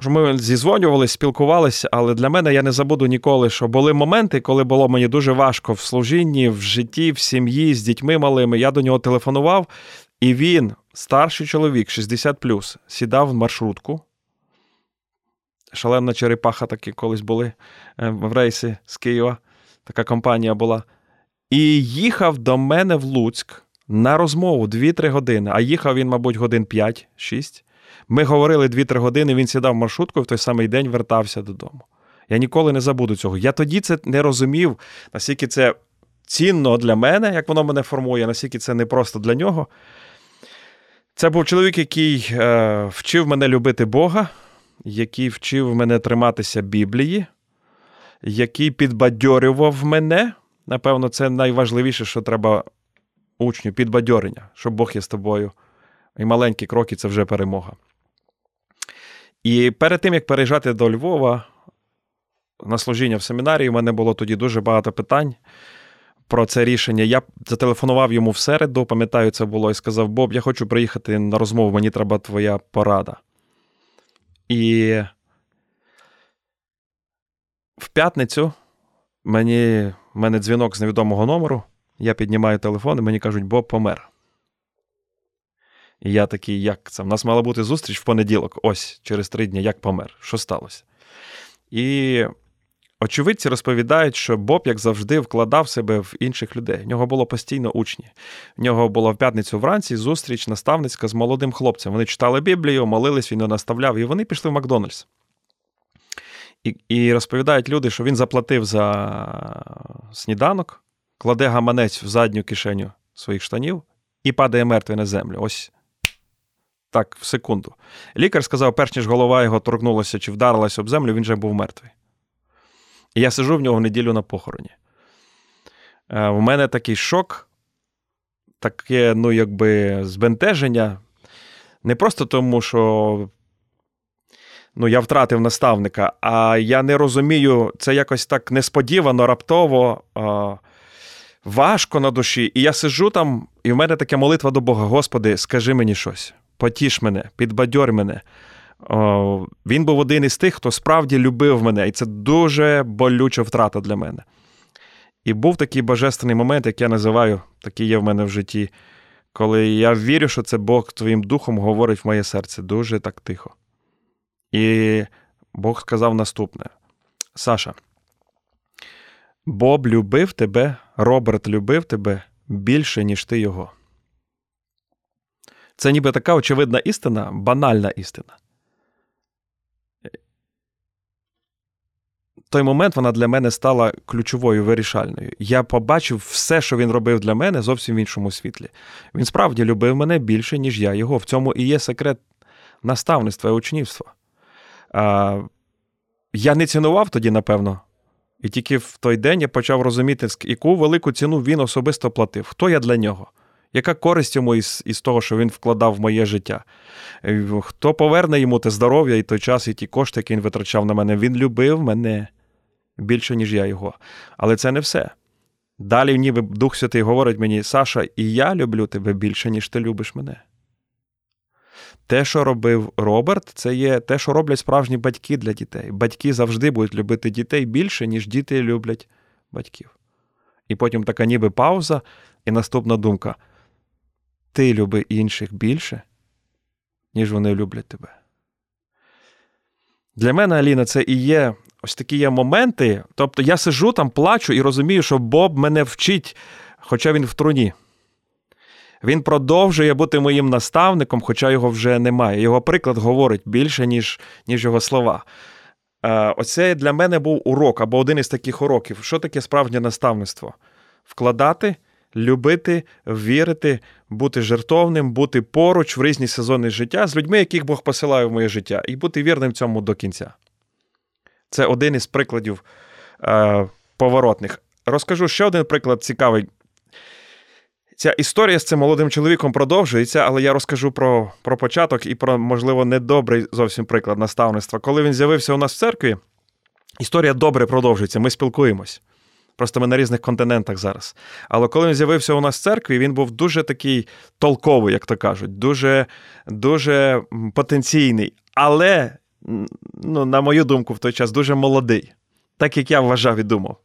що ми зізвонювалися, спілкувалися, але для мене я не забуду ніколи, що були моменти, коли було мені дуже важко в служінні, в житті, в сім'ї, з дітьми малими. Я до нього телефонував, і він, старший чоловік, 60 сідав в маршрутку. Шалена черепаха такі колись були е, в рейсі з Києва. Така компанія була. І їхав до мене в Луцьк на розмову 2-3 години. А їхав він, мабуть, годин 5-6. Ми говорили 2-3 години, він сідав в маршрутку і в той самий день вертався додому. Я ніколи не забуду цього. Я тоді це не розумів, наскільки це цінно для мене, як воно мене формує, наскільки це не просто для нього. Це був чоловік, який е, вчив мене любити Бога, який вчив мене триматися Біблії, який підбадьорював мене. Напевно, це найважливіше, що треба учню підбадьорення, що Бог є з тобою. І маленькі кроки це вже перемога. І перед тим, як переїжджати до Львова на служіння в семінарії, у мене було тоді дуже багато питань про це рішення. Я зателефонував йому в середу, пам'ятаю, це було, і сказав: Боб, я хочу приїхати на розмову, мені треба твоя порада. І в п'ятницю мені, мене дзвінок з невідомого номеру. Я піднімаю телефон, і мені кажуть, Боб помер. І я такий, як це? У нас мала бути зустріч в понеділок, ось через три дні, як помер. Що сталося? І очевидці розповідають, що Боб, як завжди, вкладав себе в інших людей. В нього було постійно учні. В нього була в п'ятницю вранці зустріч наставницька з молодим хлопцем. Вони читали Біблію, молились, він його наставляв, і вони пішли в Макдональдс. І і розповідають люди, що він заплатив за сніданок, кладе гаманець в задню кишеню своїх штанів і падає мертвий на землю. Ось так, в секунду. Лікар сказав, перш ніж голова його торкнулася чи вдарилася об землю, він вже був мертвий. І я сижу в нього в неділю на похороні. Е, у мене такий шок, таке, ну, якби збентеження. Не просто тому, що ну, я втратив наставника, а я не розумію, це якось так несподівано, раптово, важко на душі. І я сижу там, і в мене така молитва до Бога: Господи, скажи мені щось, потіш мене, підбадьор мене. О, Він був один із тих, хто справді любив мене, і це дуже болюча втрата для мене. І був такий божественний момент, як я називаю, такий є в мене в житті, коли я вірю, що це Бог твоїм духом говорить в моє серце дуже так тихо. І Бог сказав наступне: Саша, Боб любив тебе, Роберт любив тебе більше, ніж ти його. Це ніби така очевидна істина, банальна істина. Той момент вона для мене стала ключовою вирішальною. Я побачив все, що він робив для мене, зовсім в іншому світлі. Він справді любив мене більше, ніж я його. В цьому і є секрет наставництва і учнівства. А, Я не цінував тоді, напевно. І тільки в той день я почав розуміти, яку велику ціну він особисто платив. Хто я для нього? Яка користь йому із із того, що він вкладав в моє життя? Хто поверне йому те здоров'я і той час, і ті кошти, які він витрачав на мене? Він любив мене більше, ніж я його. Але це не все. Далі, ніби Дух Святий говорить мені, Саша, і я люблю тебе більше, ніж ти любиш мене. Те, що робив Роберт, це є те, що роблять справжні батьки для дітей. Батьки завжди будуть любити дітей більше, ніж діти люблять батьків. І потім така ніби пауза, і наступна думка: ти люби інших більше, ніж вони люблять тебе. Для мене, Аліна, це і є ось такі є моменти. Тобто я сижу там, плачу і розумію, що Боб мене вчить, хоча він в труні. Він продовжує бути моїм наставником, хоча його вже немає. Його приклад говорить більше, ніж ніж його слова. Е, Оце для мене був урок або один із таких уроків. Що таке справжнє наставництво? Вкладати, любити, вірити, бути жертовним, бути поруч в різні сезони життя з людьми, яких Бог посилає в моє життя, і бути вірним цьому до кінця. Це один із прикладів е, поворотних. Розкажу ще один приклад цікавий. Ця історія з цим молодим чоловіком продовжується, але я розкажу про про початок і про, можливо, недобрий зовсім приклад наставництва. Коли він з'явився у нас в церкві, історія добре продовжується, ми спілкуємось. Просто ми на різних континентах зараз. Але коли він з'явився у нас в церкві, він був дуже такий толковий, як то кажуть, дуже дуже потенційний. Але ну, на мою думку, в той час дуже молодий, так як я вважав і думав.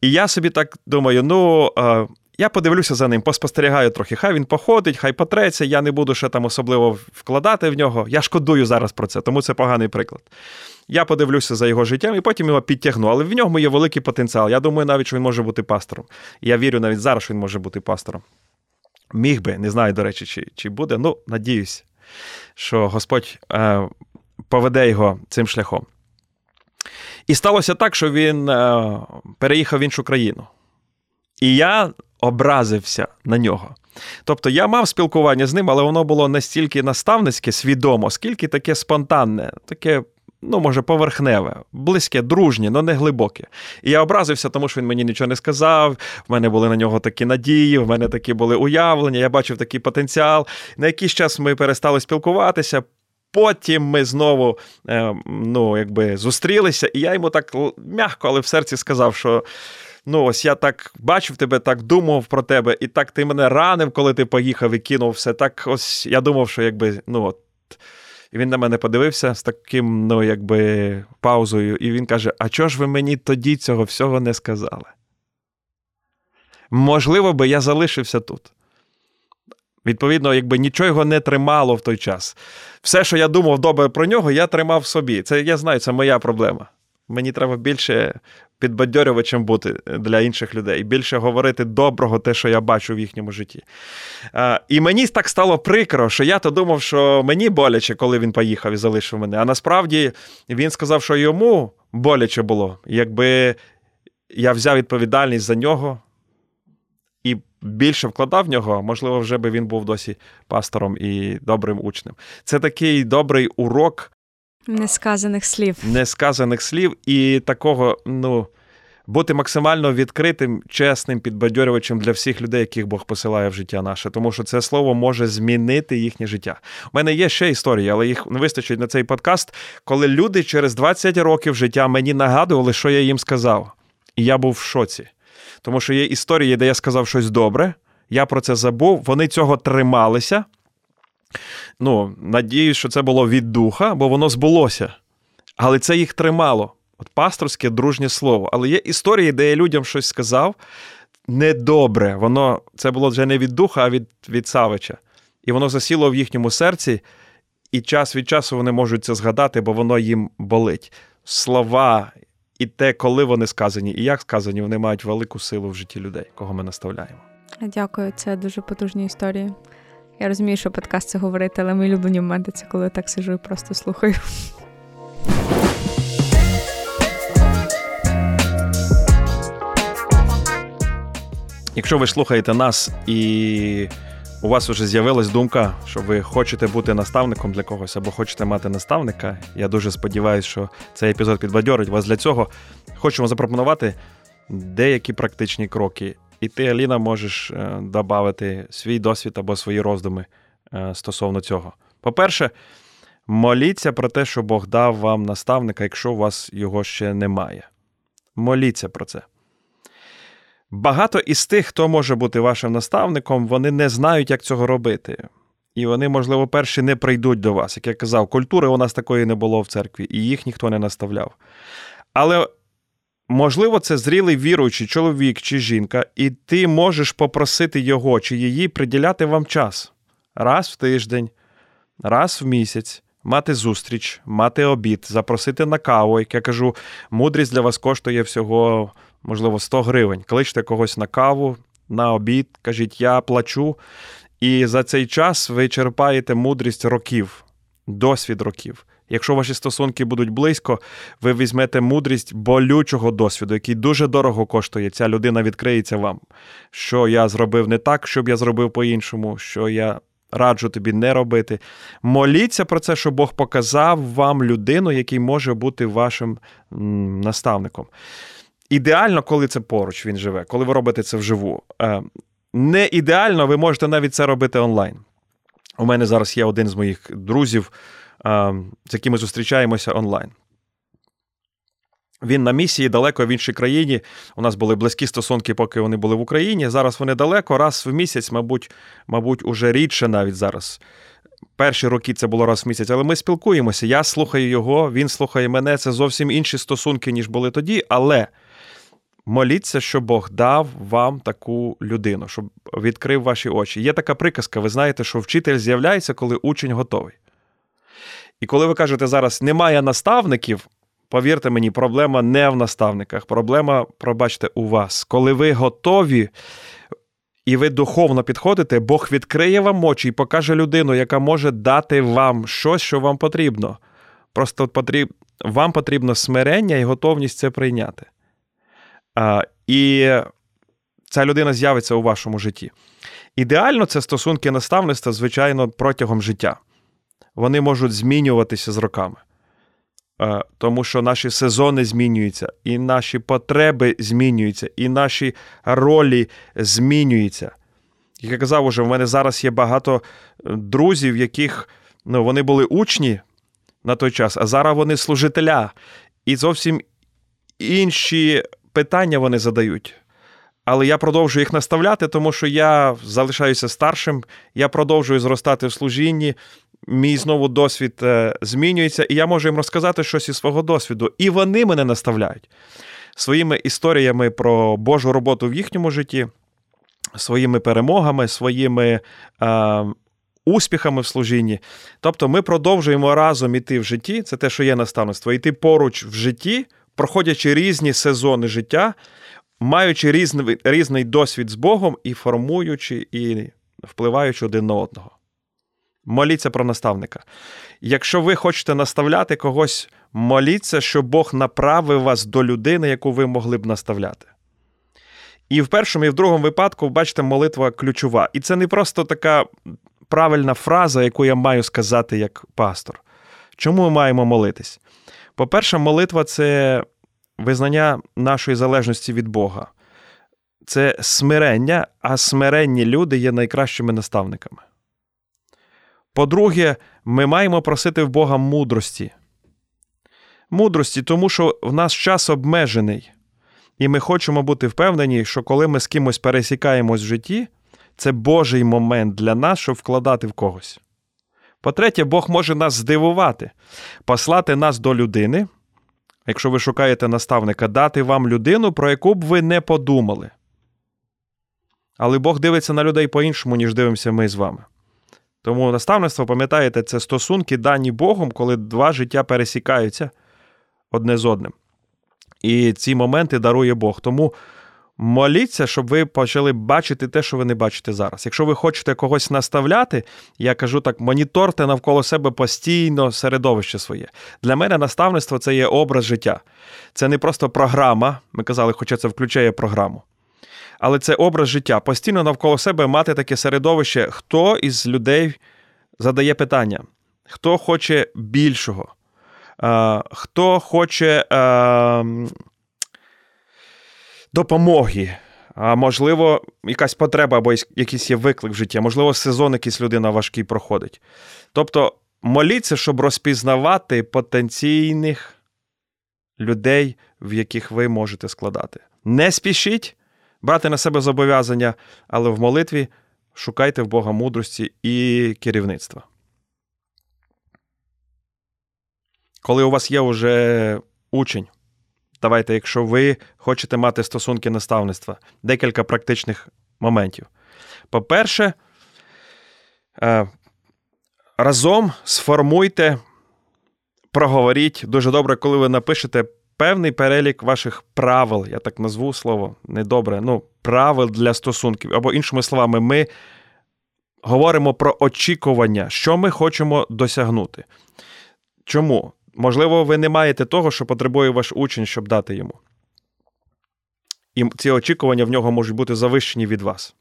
І я собі так думаю: ну, е, я подивлюся за ним, поспостерігаю трохи. Хай він походить, хай потреться, я не буду ще там особливо вкладати в нього. Я шкодую зараз про це, тому це поганий приклад. Я подивлюся за його життям і потім його підтягну. Але в ньому є великий потенціал. Я думаю, навіть що він може бути пастором. Я вірю навіть зараз, що він може бути пастором. Міг би, не знаю, до речі, чи чи буде. Ну, надіюсь, що Господь е, поведе його цим шляхом. І сталося так, що він е, переїхав в іншу країну. І я образився на нього. Тобто я мав спілкування з ним, але воно було настільки наставницьке, свідомо, скільки таке спонтанне, таке, ну, може, поверхневе, близьке, дружнє, але не глибоке. І я образився, тому що він мені нічого не сказав. В мене були на нього такі надії, в мене такі були уявлення, я бачив такий потенціал. На якийсь час ми перестали спілкуватися. Потім ми знову е, ну, якби зустрілися, і я йому так м'яко, але в серці сказав, що ну, ось я так бачив тебе, так думав про тебе, і так ти мене ранив, коли ти поїхав і кинув все. Так ось я думав, що якби, ну от. І він на мене подивився з таким, ну, якби, паузою, і він каже: А чого ж ви мені тоді цього всього не сказали? Можливо, би я залишився тут. Відповідно, якби нічого не тримало в той час. Все, що я думав добре про нього, я тримав собі. Це я знаю, це моя проблема. Мені треба більше підбадьорювачем бути для інших людей, більше говорити доброго, те, що я бачу в їхньому житті. А, І мені так стало прикро, що я то думав, що мені боляче, коли він поїхав і залишив мене. А насправді він сказав, що йому боляче було, якби я взяв відповідальність за нього більше вкладав в нього, можливо, вже би він був досі пастором і добрим учнем. Це такий добрий урок. Несказаних слів. Несказаних слів і такого, ну, бути максимально відкритим, чесним, підбадьорювачем для всіх людей, яких Бог посилає в життя наше, тому що це слово може змінити їхнє життя. У мене є ще історії, але їх не вистачить на цей подкаст, коли люди через 20 років життя мені нагадували, що я їм сказав. І я був в шоці. Тому що є історії, де я сказав щось добре, я про це забув, вони цього трималися. Ну, надіюсь, що це було від духа, бо воно збулося. Але це їх тримало. От пасторське дружнє слово. Але є історії, де я людям щось сказав недобре. Воно це було вже не від духа, а від від Савича. І воно засіло в їхньому серці, і час від часу вони можуть це згадати, бо воно їм болить. Слова і те, коли вони сказані, і як сказані, вони мають велику силу в житті людей, кого ми наставляємо. Дякую, це дуже потужні історії. Я розумію, що подкаст це говорити, але мої улюблені моменти це коли я так сижу і просто слухаю. Якщо ви слухаєте нас і у вас вже з'явилась думка, що ви хочете бути наставником для когось або хочете мати наставника, я дуже сподіваюся, що цей епізод підбадьорить вас для цього. Хочемо запропонувати деякі практичні кроки. І ти, Аліна, можеш е, додати свій досвід або свої роздуми е, стосовно цього. По-перше, моліться про те, що Бог дав вам наставника, якщо у вас його ще немає. Моліться про це. Багато із тих, хто може бути вашим наставником, вони не знають, як цього робити. І вони, можливо, перші не прийдуть до вас. Як я казав, культури у нас такої не було в церкві, і їх ніхто не наставляв. Але, можливо, це зрілий віруючий чоловік чи жінка, і ти можеш попросити його чи її приділяти вам час раз в тиждень, раз в місяць. Мати зустріч, мати обід, запросити на каву, як я кажу, мудрість для вас коштує всього можливо, 100 гривень. Кличте когось на каву, на обід, кажіть, я плачу. І за цей час ви черпаєте мудрість років, досвід років. Якщо ваші стосунки будуть близько, ви візьмете мудрість болючого досвіду, який дуже дорого коштує. Ця людина відкриється вам, що я зробив не так, щоб я зробив по-іншому, що я раджу тобі не робити. Моліться про це, щоб Бог показав вам людину, який може бути вашим наставником. Ідеально, коли це поруч він живе, коли ви робите це вживу. Е, не ідеально, ви можете навіть це робити онлайн. У мене зараз є один з моїх друзів, е, з якими зустрічаємося онлайн. Він на місії далеко в іншій країні. У нас були близькі стосунки, поки вони були в Україні. Зараз вони далеко, раз в місяць, мабуть, мабуть, уже рідше навіть зараз. Перші роки це було раз в місяць, але ми спілкуємося. Я слухаю його, він слухає мене. Це зовсім інші стосунки, ніж були тоді. Але Моліться, щоб Бог дав вам таку людину, щоб відкрив ваші очі. Є така приказка, ви знаєте, що вчитель з'являється, коли учень готовий. І коли ви кажете зараз немає наставників, повірте мені, проблема не в наставниках, проблема, пробачте, у вас. Коли ви готові і ви духовно підходите, Бог відкриє вам очі і покаже людину, яка може дати вам щось, що вам потрібно. Просто потріб... вам потрібно смирення і готовність це прийняти. І ця людина з'явиться у вашому житті. Ідеально, це стосунки наставництва, звичайно, протягом життя. Вони можуть змінюватися з роками. Тому що наші сезони змінюються, і наші потреби змінюються, і наші ролі змінюються. Як я казав, уже в мене зараз є багато е, друзів, яких ну, вони були учні на той час, а зараз вони служителя. І зовсім інші питання вони задають. Але я продовжую їх наставляти, тому що я залишаюся старшим, я продовжую зростати в служінні. Мій знову досвід е, змінюється, і я можу їм розказати щось із свого досвіду. І вони мене наставляють своїми історіями про Божу роботу в їхньому житті. своїми перемогами, своїми е, успіхами в служінні. Тобто ми продовжуємо разом іти в житті, це те, що є наставництво, йти поруч в житті, проходячи різні сезони життя, маючи різний, різний досвід з Богом і формуючи і впливаючи один на одного. Моліться про наставника. Якщо ви хочете наставляти когось, моліться, щоб Бог направив вас до людини, яку ви могли б наставляти. І в першому і в другому випадку, бачите, молитва ключова. І це не просто така правильна фраза, яку я маю сказати як пастор. Чому ми маємо молитись? По-перше, молитва це визнання нашої залежності від Бога. Це смирення, а смиренні люди є найкращими наставниками. По-друге, ми маємо просити в Бога мудрості. Мудрості, тому що в нас час обмежений, і ми хочемо бути впевнені, що коли ми з кимось пересікаємось в житті, це Божий момент для нас, щоб вкладати в когось. По-третє, Бог може нас здивувати, послати нас до людини, якщо ви шукаєте наставника, дати вам людину, про яку б ви не подумали. Але Бог дивиться на людей по-іншому, ніж дивимося ми з вами. Тому наставництво, пам'ятаєте, це стосунки дані Богом, коли два життя пересікаються одне з одним. І ці моменти дарує Бог. Тому моліться, щоб ви почали бачити те, що ви не бачите зараз. Якщо ви хочете когось наставляти, я кажу так: моніторте навколо себе постійно середовище своє. Для мене наставництво це є образ життя. Це не просто програма. Ми казали, хоча це включає програму. Але це образ життя. Постійно навколо себе мати таке середовище, хто із людей задає питання, хто хоче більшого, хто хоче допомоги. А можливо, якась потреба або якийсь є виклик в житті, можливо, сезон якийсь людина важкий проходить. Тобто моліться, щоб розпізнавати потенційних людей, в яких ви можете складати. Не спішіть брати на себе зобов'язання, але в молитві шукайте в Бога мудрості і керівництва. Коли у вас є вже учень, давайте, якщо ви хочете мати стосунки наставництва, декілька практичних моментів. По-перше, е, разом сформуйте, проговоріть дуже добре, коли ви напишете певний перелік ваших правил, я так назву слово недобре, ну, правил для стосунків. Або, іншими словами, ми говоримо про очікування, що ми хочемо досягнути. Чому? Можливо, ви не маєте того, що потребує ваш учень, щоб дати йому. І ці очікування в нього можуть бути завищені від вас.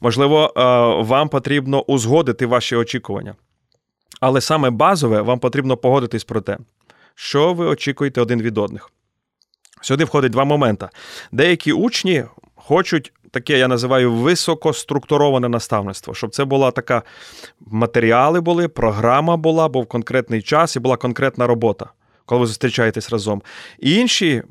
Можливо, е, вам потрібно узгодити ваші очікування. Але саме базове, вам потрібно погодитись про те, що ви очікуєте один від одних. Сюди входить два моменти. Деякі учні хочуть таке, я називаю високоструктуроване наставництво, щоб це була така матеріали були, програма була, був конкретний час і була конкретна робота, коли ви зустрічаєтесь разом. І інші.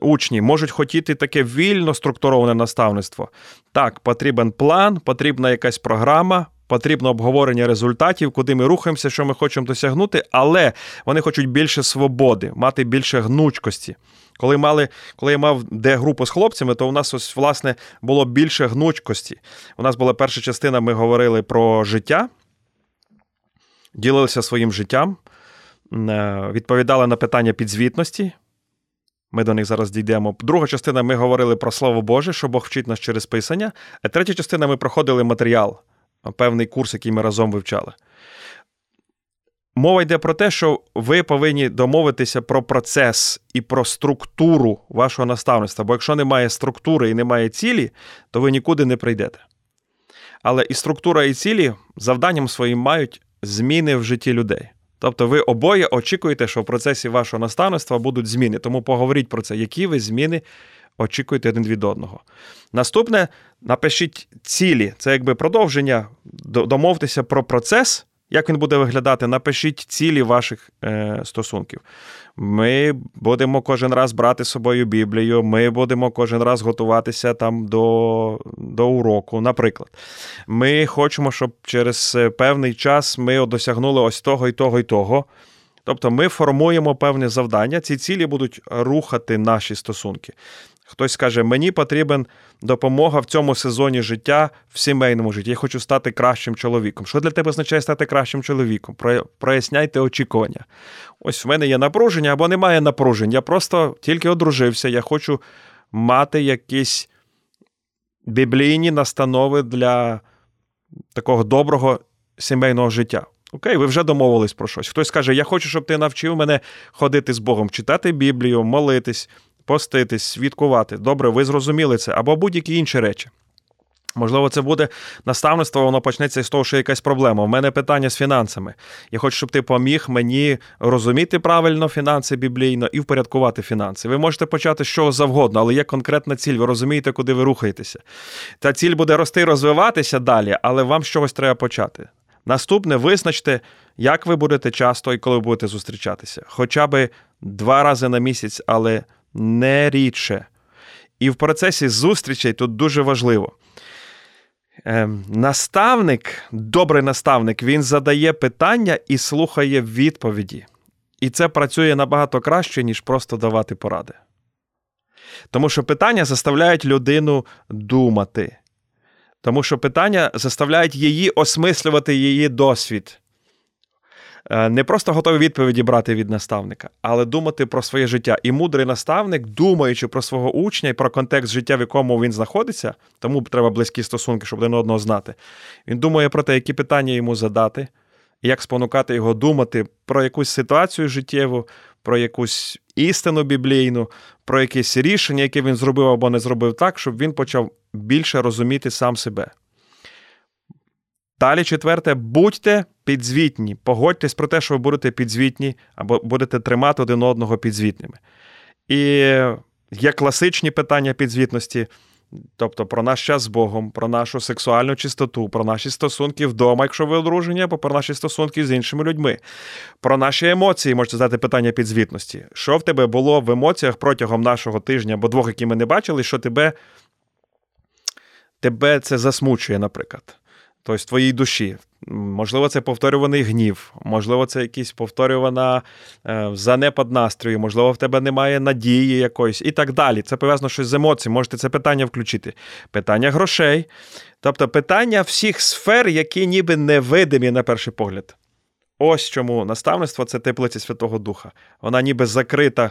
Учні можуть хотіти таке вільно структуроване наставництво. Так, потрібен план, потрібна якась програма, потрібно обговорення результатів, куди ми рухаємося, що ми хочемо досягнути, але вони хочуть більше свободи, мати більше гнучкості. Коли мали, коли я мав де групу з хлопцями, то у нас ось власне було більше гнучкості. У нас була перша частина, ми говорили про життя, ділилися своїм життям, е, відповідали на питання підзвітності. Ми до них зараз дійдемо. Друга частина ми говорили про Слово Боже, що Бог вчить нас через Писання. А третя частина ми проходили матеріал, певний курс, який ми разом вивчали. Мова йде про те, що ви повинні домовитися про процес і про структуру вашого наставництва. Бо якщо немає структури і немає цілі, то ви нікуди не прийдете. Але і структура, і цілі завданням своїм мають зміни в житті людей. Тобто ви обоє очікуєте, що в процесі вашого наставництва будуть зміни. Тому поговоріть про це, які ви зміни очікуєте один від одного. Наступне напишіть цілі, це якби продовження, домовтеся про процес. Як він буде виглядати? Напишіть цілі ваших е, стосунків. Ми будемо кожен раз брати з собою Біблію, ми будемо кожен раз готуватися там до до уроку. Наприклад, ми хочемо, щоб через певний час ми досягнули ось того і того і того. Тобто ми формуємо певне завдання, ці цілі будуть рухати наші стосунки. Хтось скаже, мені потрібен допомога в цьому сезоні життя в сімейному житті. Я хочу стати кращим чоловіком. Що для тебе означає стати кращим чоловіком? Проясняйте очікування. Ось в мене є напруження або немає напружень. Я просто тільки одружився. Я хочу мати якісь біблійні настанови для такого доброго сімейного життя. Окей, ви вже домовились про щось. Хтось каже, я хочу, щоб ти навчив мене ходити з Богом, читати Біблію, молитись, поститись, свідкувати. Добре, ви зрозуміли це, або будь-які інші речі. Можливо, це буде наставництво, воно почнеться з того, що якась проблема. У мене питання з фінансами. Я хочу, щоб ти поміг мені розуміти правильно фінанси біблійно і впорядкувати фінанси. Ви можете почати з чого завгодно, але є конкретна ціль. Ви розумієте, куди ви рухаєтеся. Та ціль буде рости і розвиватися далі, але вам з чогось треба почати. Наступне визначте, як ви будете часто і коли будете зустрічатися. Хоча би два рази на місяць, але не рідше. І в процесі зустрічей тут дуже важливо. Ем, наставник, добрий наставник, він задає питання і слухає відповіді. І це працює набагато краще, ніж просто давати поради. Тому що питання заставляють людину думати. Тому що питання заставляють її осмислювати її досвід. Е, не просто готові відповіді брати від наставника, але думати про своє життя. І мудрий наставник, думаючи про свого учня і про контекст життя, в якому він знаходиться, тому треба близькі стосунки, щоб один одного знати. Він думає про те, які питання йому задати, як спонукати його думати про якусь ситуацію життєву, про якусь істину біблійну, про якесь рішення, яке він зробив або не зробив так, щоб він почав більше розуміти сам себе. Далі, четверте, будьте підзвітні. Погодьтесь про те, що ви будете підзвітні, або будете тримати один одного підзвітними. І є класичні питання підзвітності, тобто про наш час з Богом, про нашу сексуальну чистоту, про наші стосунки вдома, якщо ви одружені, або про наші стосунки з іншими людьми, про наші емоції, можете задати питання підзвітності. Що в тебе було в емоціях протягом нашого тижня або двох, які ми не бачили, що тебе, тебе це засмучує, наприклад тобто твоїй душі. Можливо, це повторюваний гнів, можливо, це якийсь повторювана е, занепад настрою, можливо, в тебе немає надії якоїсь і так далі. Це пов'язано щось з емоцією, можете це питання включити. Питання грошей, тобто питання всіх сфер, які ніби невидимі на перший погляд. Ось чому наставництво це теплиця Святого Духа. Вона ніби закрита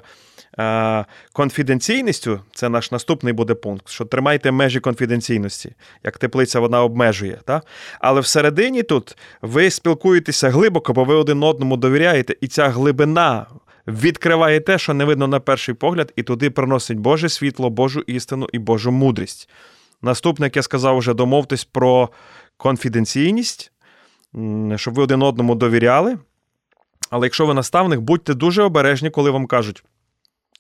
е, конфіденційністю. Це наш наступний буде пункт, що тримайте межі конфіденційності, як теплиця вона обмежує. Та? Але всередині тут ви спілкуєтеся глибоко, бо ви один одному довіряєте, і ця глибина відкриває те, що не видно на перший погляд, і туди приносить Боже світло, Божу істину і Божу мудрість. Наступне, як я сказав, вже домовтесь про конфіденційність щоб ви один одному довіряли. Але якщо ви наставник, будьте дуже обережні, коли вам кажуть: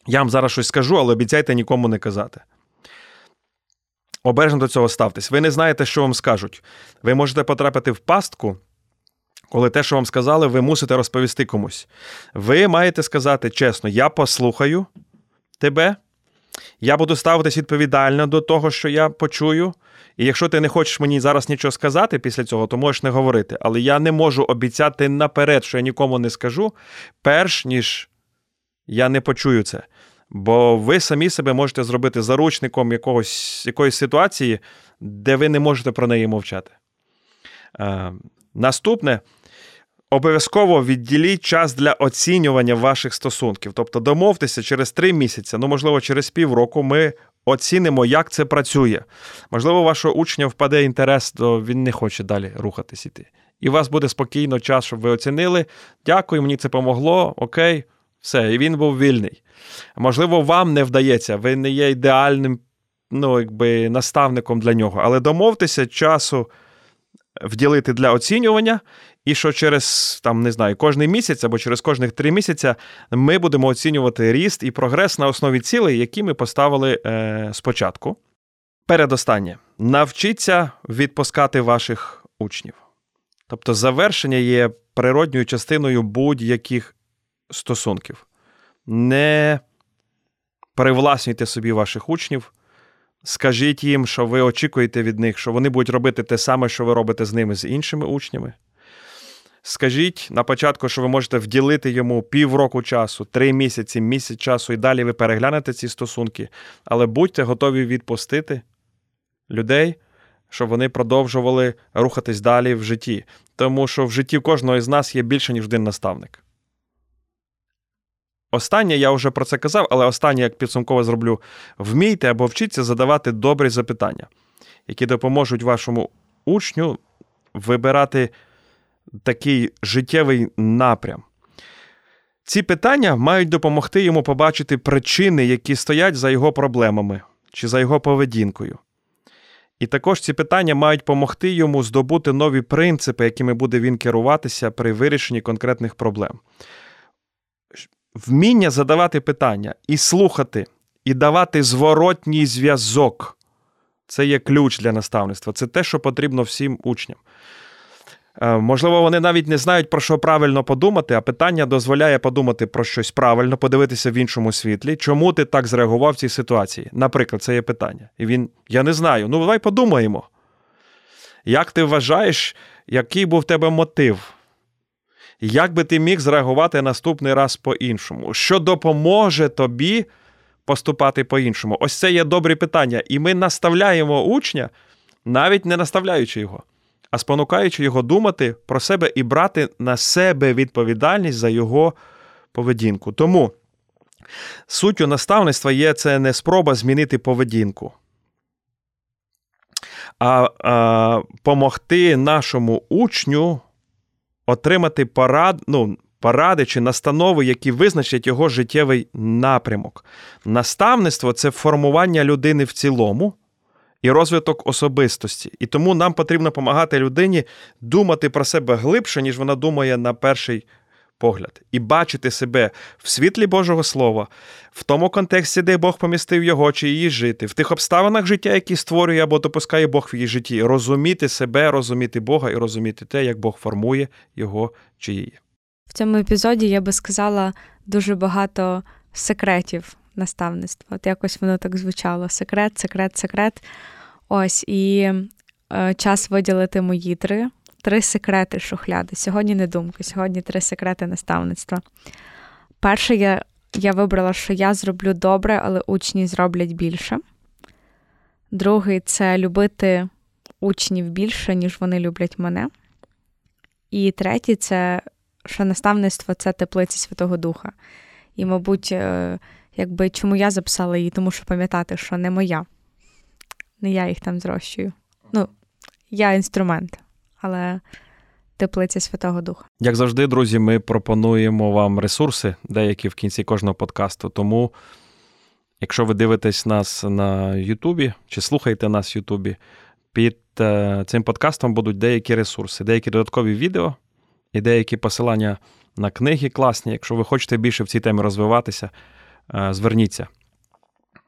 я вам зараз щось скажу, але обіцяйте нікому не казати. Обережно до цього ставтесь. Ви не знаєте, що вам скажуть. Ви можете потрапити в пастку, коли те, що вам сказали, ви мусите розповісти комусь. Ви маєте сказати чесно: я послухаю тебе, я буду ставитись відповідально до того, що я почую. І якщо ти не хочеш мені зараз нічого сказати після цього, то можеш не говорити. Але я не можу обіцяти наперед, що я нікому не скажу, перш ніж я не почую це. Бо ви самі себе можете зробити заручником якогось, якоїсь ситуації, де ви не можете про неї мовчати. Е, Наступне. Обов'язково відділіть час для оцінювання ваших стосунків. Тобто домовтеся через три місяці, ну можливо, через півроку ми оцінимо, як це працює. Можливо, вашого учня впаде інтерес, то він не хоче далі рухатись іти. І у вас буде спокійно час, щоб ви оцінили. Дякую, мені це помогло. Окей, все, і він був вільний. Можливо, вам не вдається, ви не є ідеальним ну, якби, наставником для нього, але домовтеся часу вділити для оцінювання, і що через там не знаю, кожний місяць або через кожних три місяці ми будемо оцінювати ріст і прогрес на основі цілей, які ми поставили е, спочатку. Передостаннє навчіться відпускати ваших учнів. Тобто завершення є природньою частиною будь-яких стосунків. Не привласнюйте собі ваших учнів, скажіть їм, що ви очікуєте від них, що вони будуть робити те саме, що ви робите з ними з іншими учнями. Скажіть на початку, що ви можете вділити йому півроку часу, три місяці, місяць часу, і далі ви переглянете ці стосунки, але будьте готові відпустити людей, щоб вони продовжували рухатись далі в житті. Тому що в житті кожного з нас є більше, ніж один наставник. Останнє, я вже про це казав, але останнє, як підсумково зроблю, вмійте або вчіться задавати добрі запитання, які допоможуть вашому учню вибирати такий життєвий напрям. Ці питання мають допомогти йому побачити причини, які стоять за його проблемами чи за його поведінкою. І також ці питання мають допомогти йому здобути нові принципи, якими буде він керуватися при вирішенні конкретних проблем. Вміння задавати питання і слухати, і давати зворотній зв'язок це є ключ для наставництва. Це те, що потрібно всім учням. Е, можливо, вони навіть не знають, про що правильно подумати, а питання дозволяє подумати про щось правильно, подивитися в іншому світлі. Чому ти так зреагував в цій ситуації? Наприклад, це є питання. І він, я не знаю. Ну, давай подумаємо. Як ти вважаєш, який був в тебе мотив? Як би ти міг зреагувати наступний раз по-іншому? Що допоможе тобі поступати по-іншому? Ось це є добре питання. І ми наставляємо учня, навіть не наставляючи його а спонукаючи його думати про себе і брати на себе відповідальність за його поведінку. Тому суттю наставництва є це не спроба змінити поведінку, а, а помогти нашому учню отримати порад, ну, поради чи настанови, які визначать його життєвий напрямок. Наставництво це формування людини в цілому і розвиток особистості. І тому нам потрібно допомагати людині думати про себе глибше, ніж вона думає на перший погляд, і бачити себе в світлі Божого Слова, в тому контексті, де Бог помістив його чи її жити, в тих обставинах життя, які створює або допускає Бог в її житті, розуміти себе, розуміти Бога і розуміти те, як Бог формує його чи її. В цьому епізоді я би сказала дуже багато секретів наставництва. От якось воно так звучало: секрет, секрет, секрет. Ось і е, час виділити мої три. Три секрети шухляди. Сьогодні не думки, сьогодні три секрети наставництва. Перше, я я вибрала, що я зроблю добре, але учні зроблять більше. Другий це любити учнів більше, ніж вони люблять мене. І третій це що наставництво це теплиці Святого Духа. І, мабуть, е, якби чому я записала її, тому що пам'ятати, що не моя, не я їх там зрощую. Ну, я інструмент, але теплиця Святого Духа. Як завжди, друзі, ми пропонуємо вам ресурси, деякі в кінці кожного подкасту. Тому, якщо ви дивитесь нас на Ютубі чи слухаєте нас в Ютубі, під е, цим подкастом будуть деякі ресурси, деякі додаткові відео і деякі посилання на книги класні. Якщо ви хочете більше в цій темі розвиватися. Е, зверніться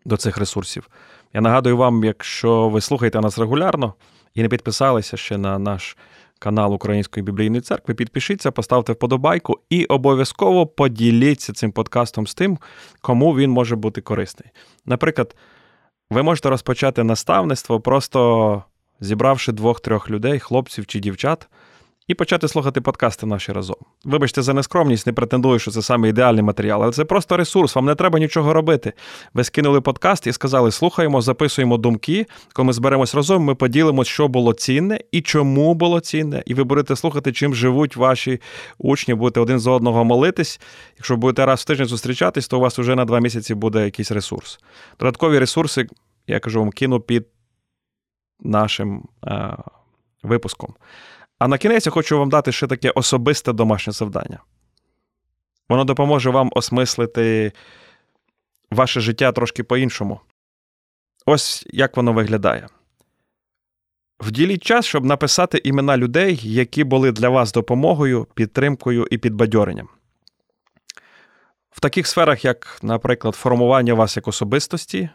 до цих ресурсів. Я нагадую вам, якщо ви слухаєте нас регулярно і не підписалися ще на наш канал Української біблійної церкви, підпишіться, поставте вподобайку і обов'язково поділіться цим подкастом з тим, кому він може бути корисний. Наприклад, ви можете розпочати наставництво, просто зібравши двох-трьох людей, хлопців чи дівчат і почати слухати подкасти наші разом. Вибачте за нескромність, не претендую, що це саме ідеальний матеріал, але це просто ресурс, вам не треба нічого робити. Ви скинули подкаст і сказали: слухаємо, записуємо думки. Коли ми зберемось разом, ми поділимося, що було цінне і чому було цінне. І ви будете слухати, чим живуть ваші учні, будете один за одного молитись. Якщо будете раз в тиждень зустрічатись, то у вас вже на два місяці буде якийсь ресурс. Додаткові ресурси, я кажу вам, кину під нашим е, випуском. А на кінець я хочу вам дати ще таке особисте домашнє завдання. Воно допоможе вам осмислити ваше життя трошки по-іншому. Ось як воно виглядає. Вділіть час, щоб написати імена людей, які були для вас допомогою, підтримкою і підбадьоренням. В таких сферах, як, наприклад, формування вас як особистості,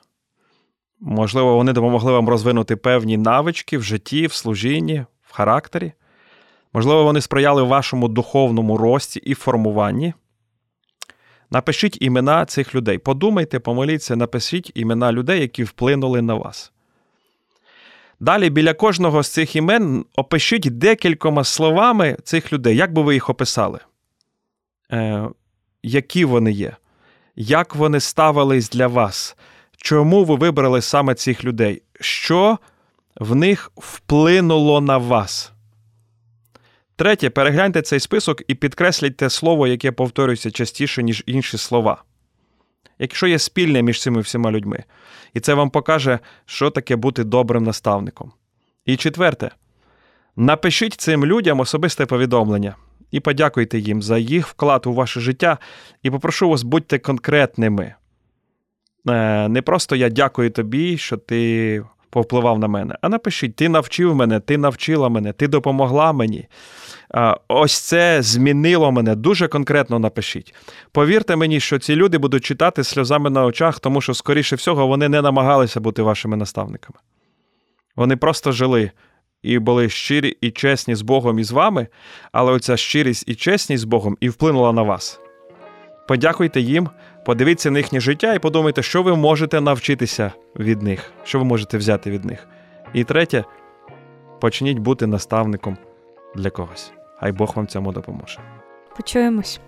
можливо, вони допомогли вам розвинути певні навички в житті, в служінні, в характері. Можливо, вони сприяли вашому духовному рості і формуванні. Напишіть імена цих людей. Подумайте, помоліться, напишіть імена людей, які вплинули на вас. Далі біля кожного з цих імен опишіть декількома словами цих людей. Як би ви їх описали? Е, Які вони є? Як вони ставились для вас? Чому ви вибрали саме цих людей? Що в них вплинуло на вас? Третє, перегляньте цей список і підкресліть те слово, яке повторюється частіше, ніж інші слова. Якщо є спільне між цими всіма людьми, і це вам покаже, що таке бути добрим наставником. І четверте, напишіть цим людям особисте повідомлення і подякуйте їм за їх вклад у ваше життя, і попрошу вас, будьте конкретними. Е, Не просто я дякую тобі, що ти повпливав на мене, а напишіть: ти навчив мене, ти навчила мене, ти допомогла мені. Ось це змінило мене. Дуже конкретно напишіть. Повірте мені, що ці люди будуть читати сльозами на очах, тому що, скоріше всього, вони не намагалися бути вашими наставниками. Вони просто жили і були щирі і чесні з Богом і з вами, але оця щирість і чесність з Богом і вплинула на вас. Подякуйте їм, подивіться на їхнє життя і подумайте, що ви можете навчитися від них, що ви можете взяти від них. І третє, почніть бути наставником для когось. Хай Бог вам цьому допоможе. Почуємось.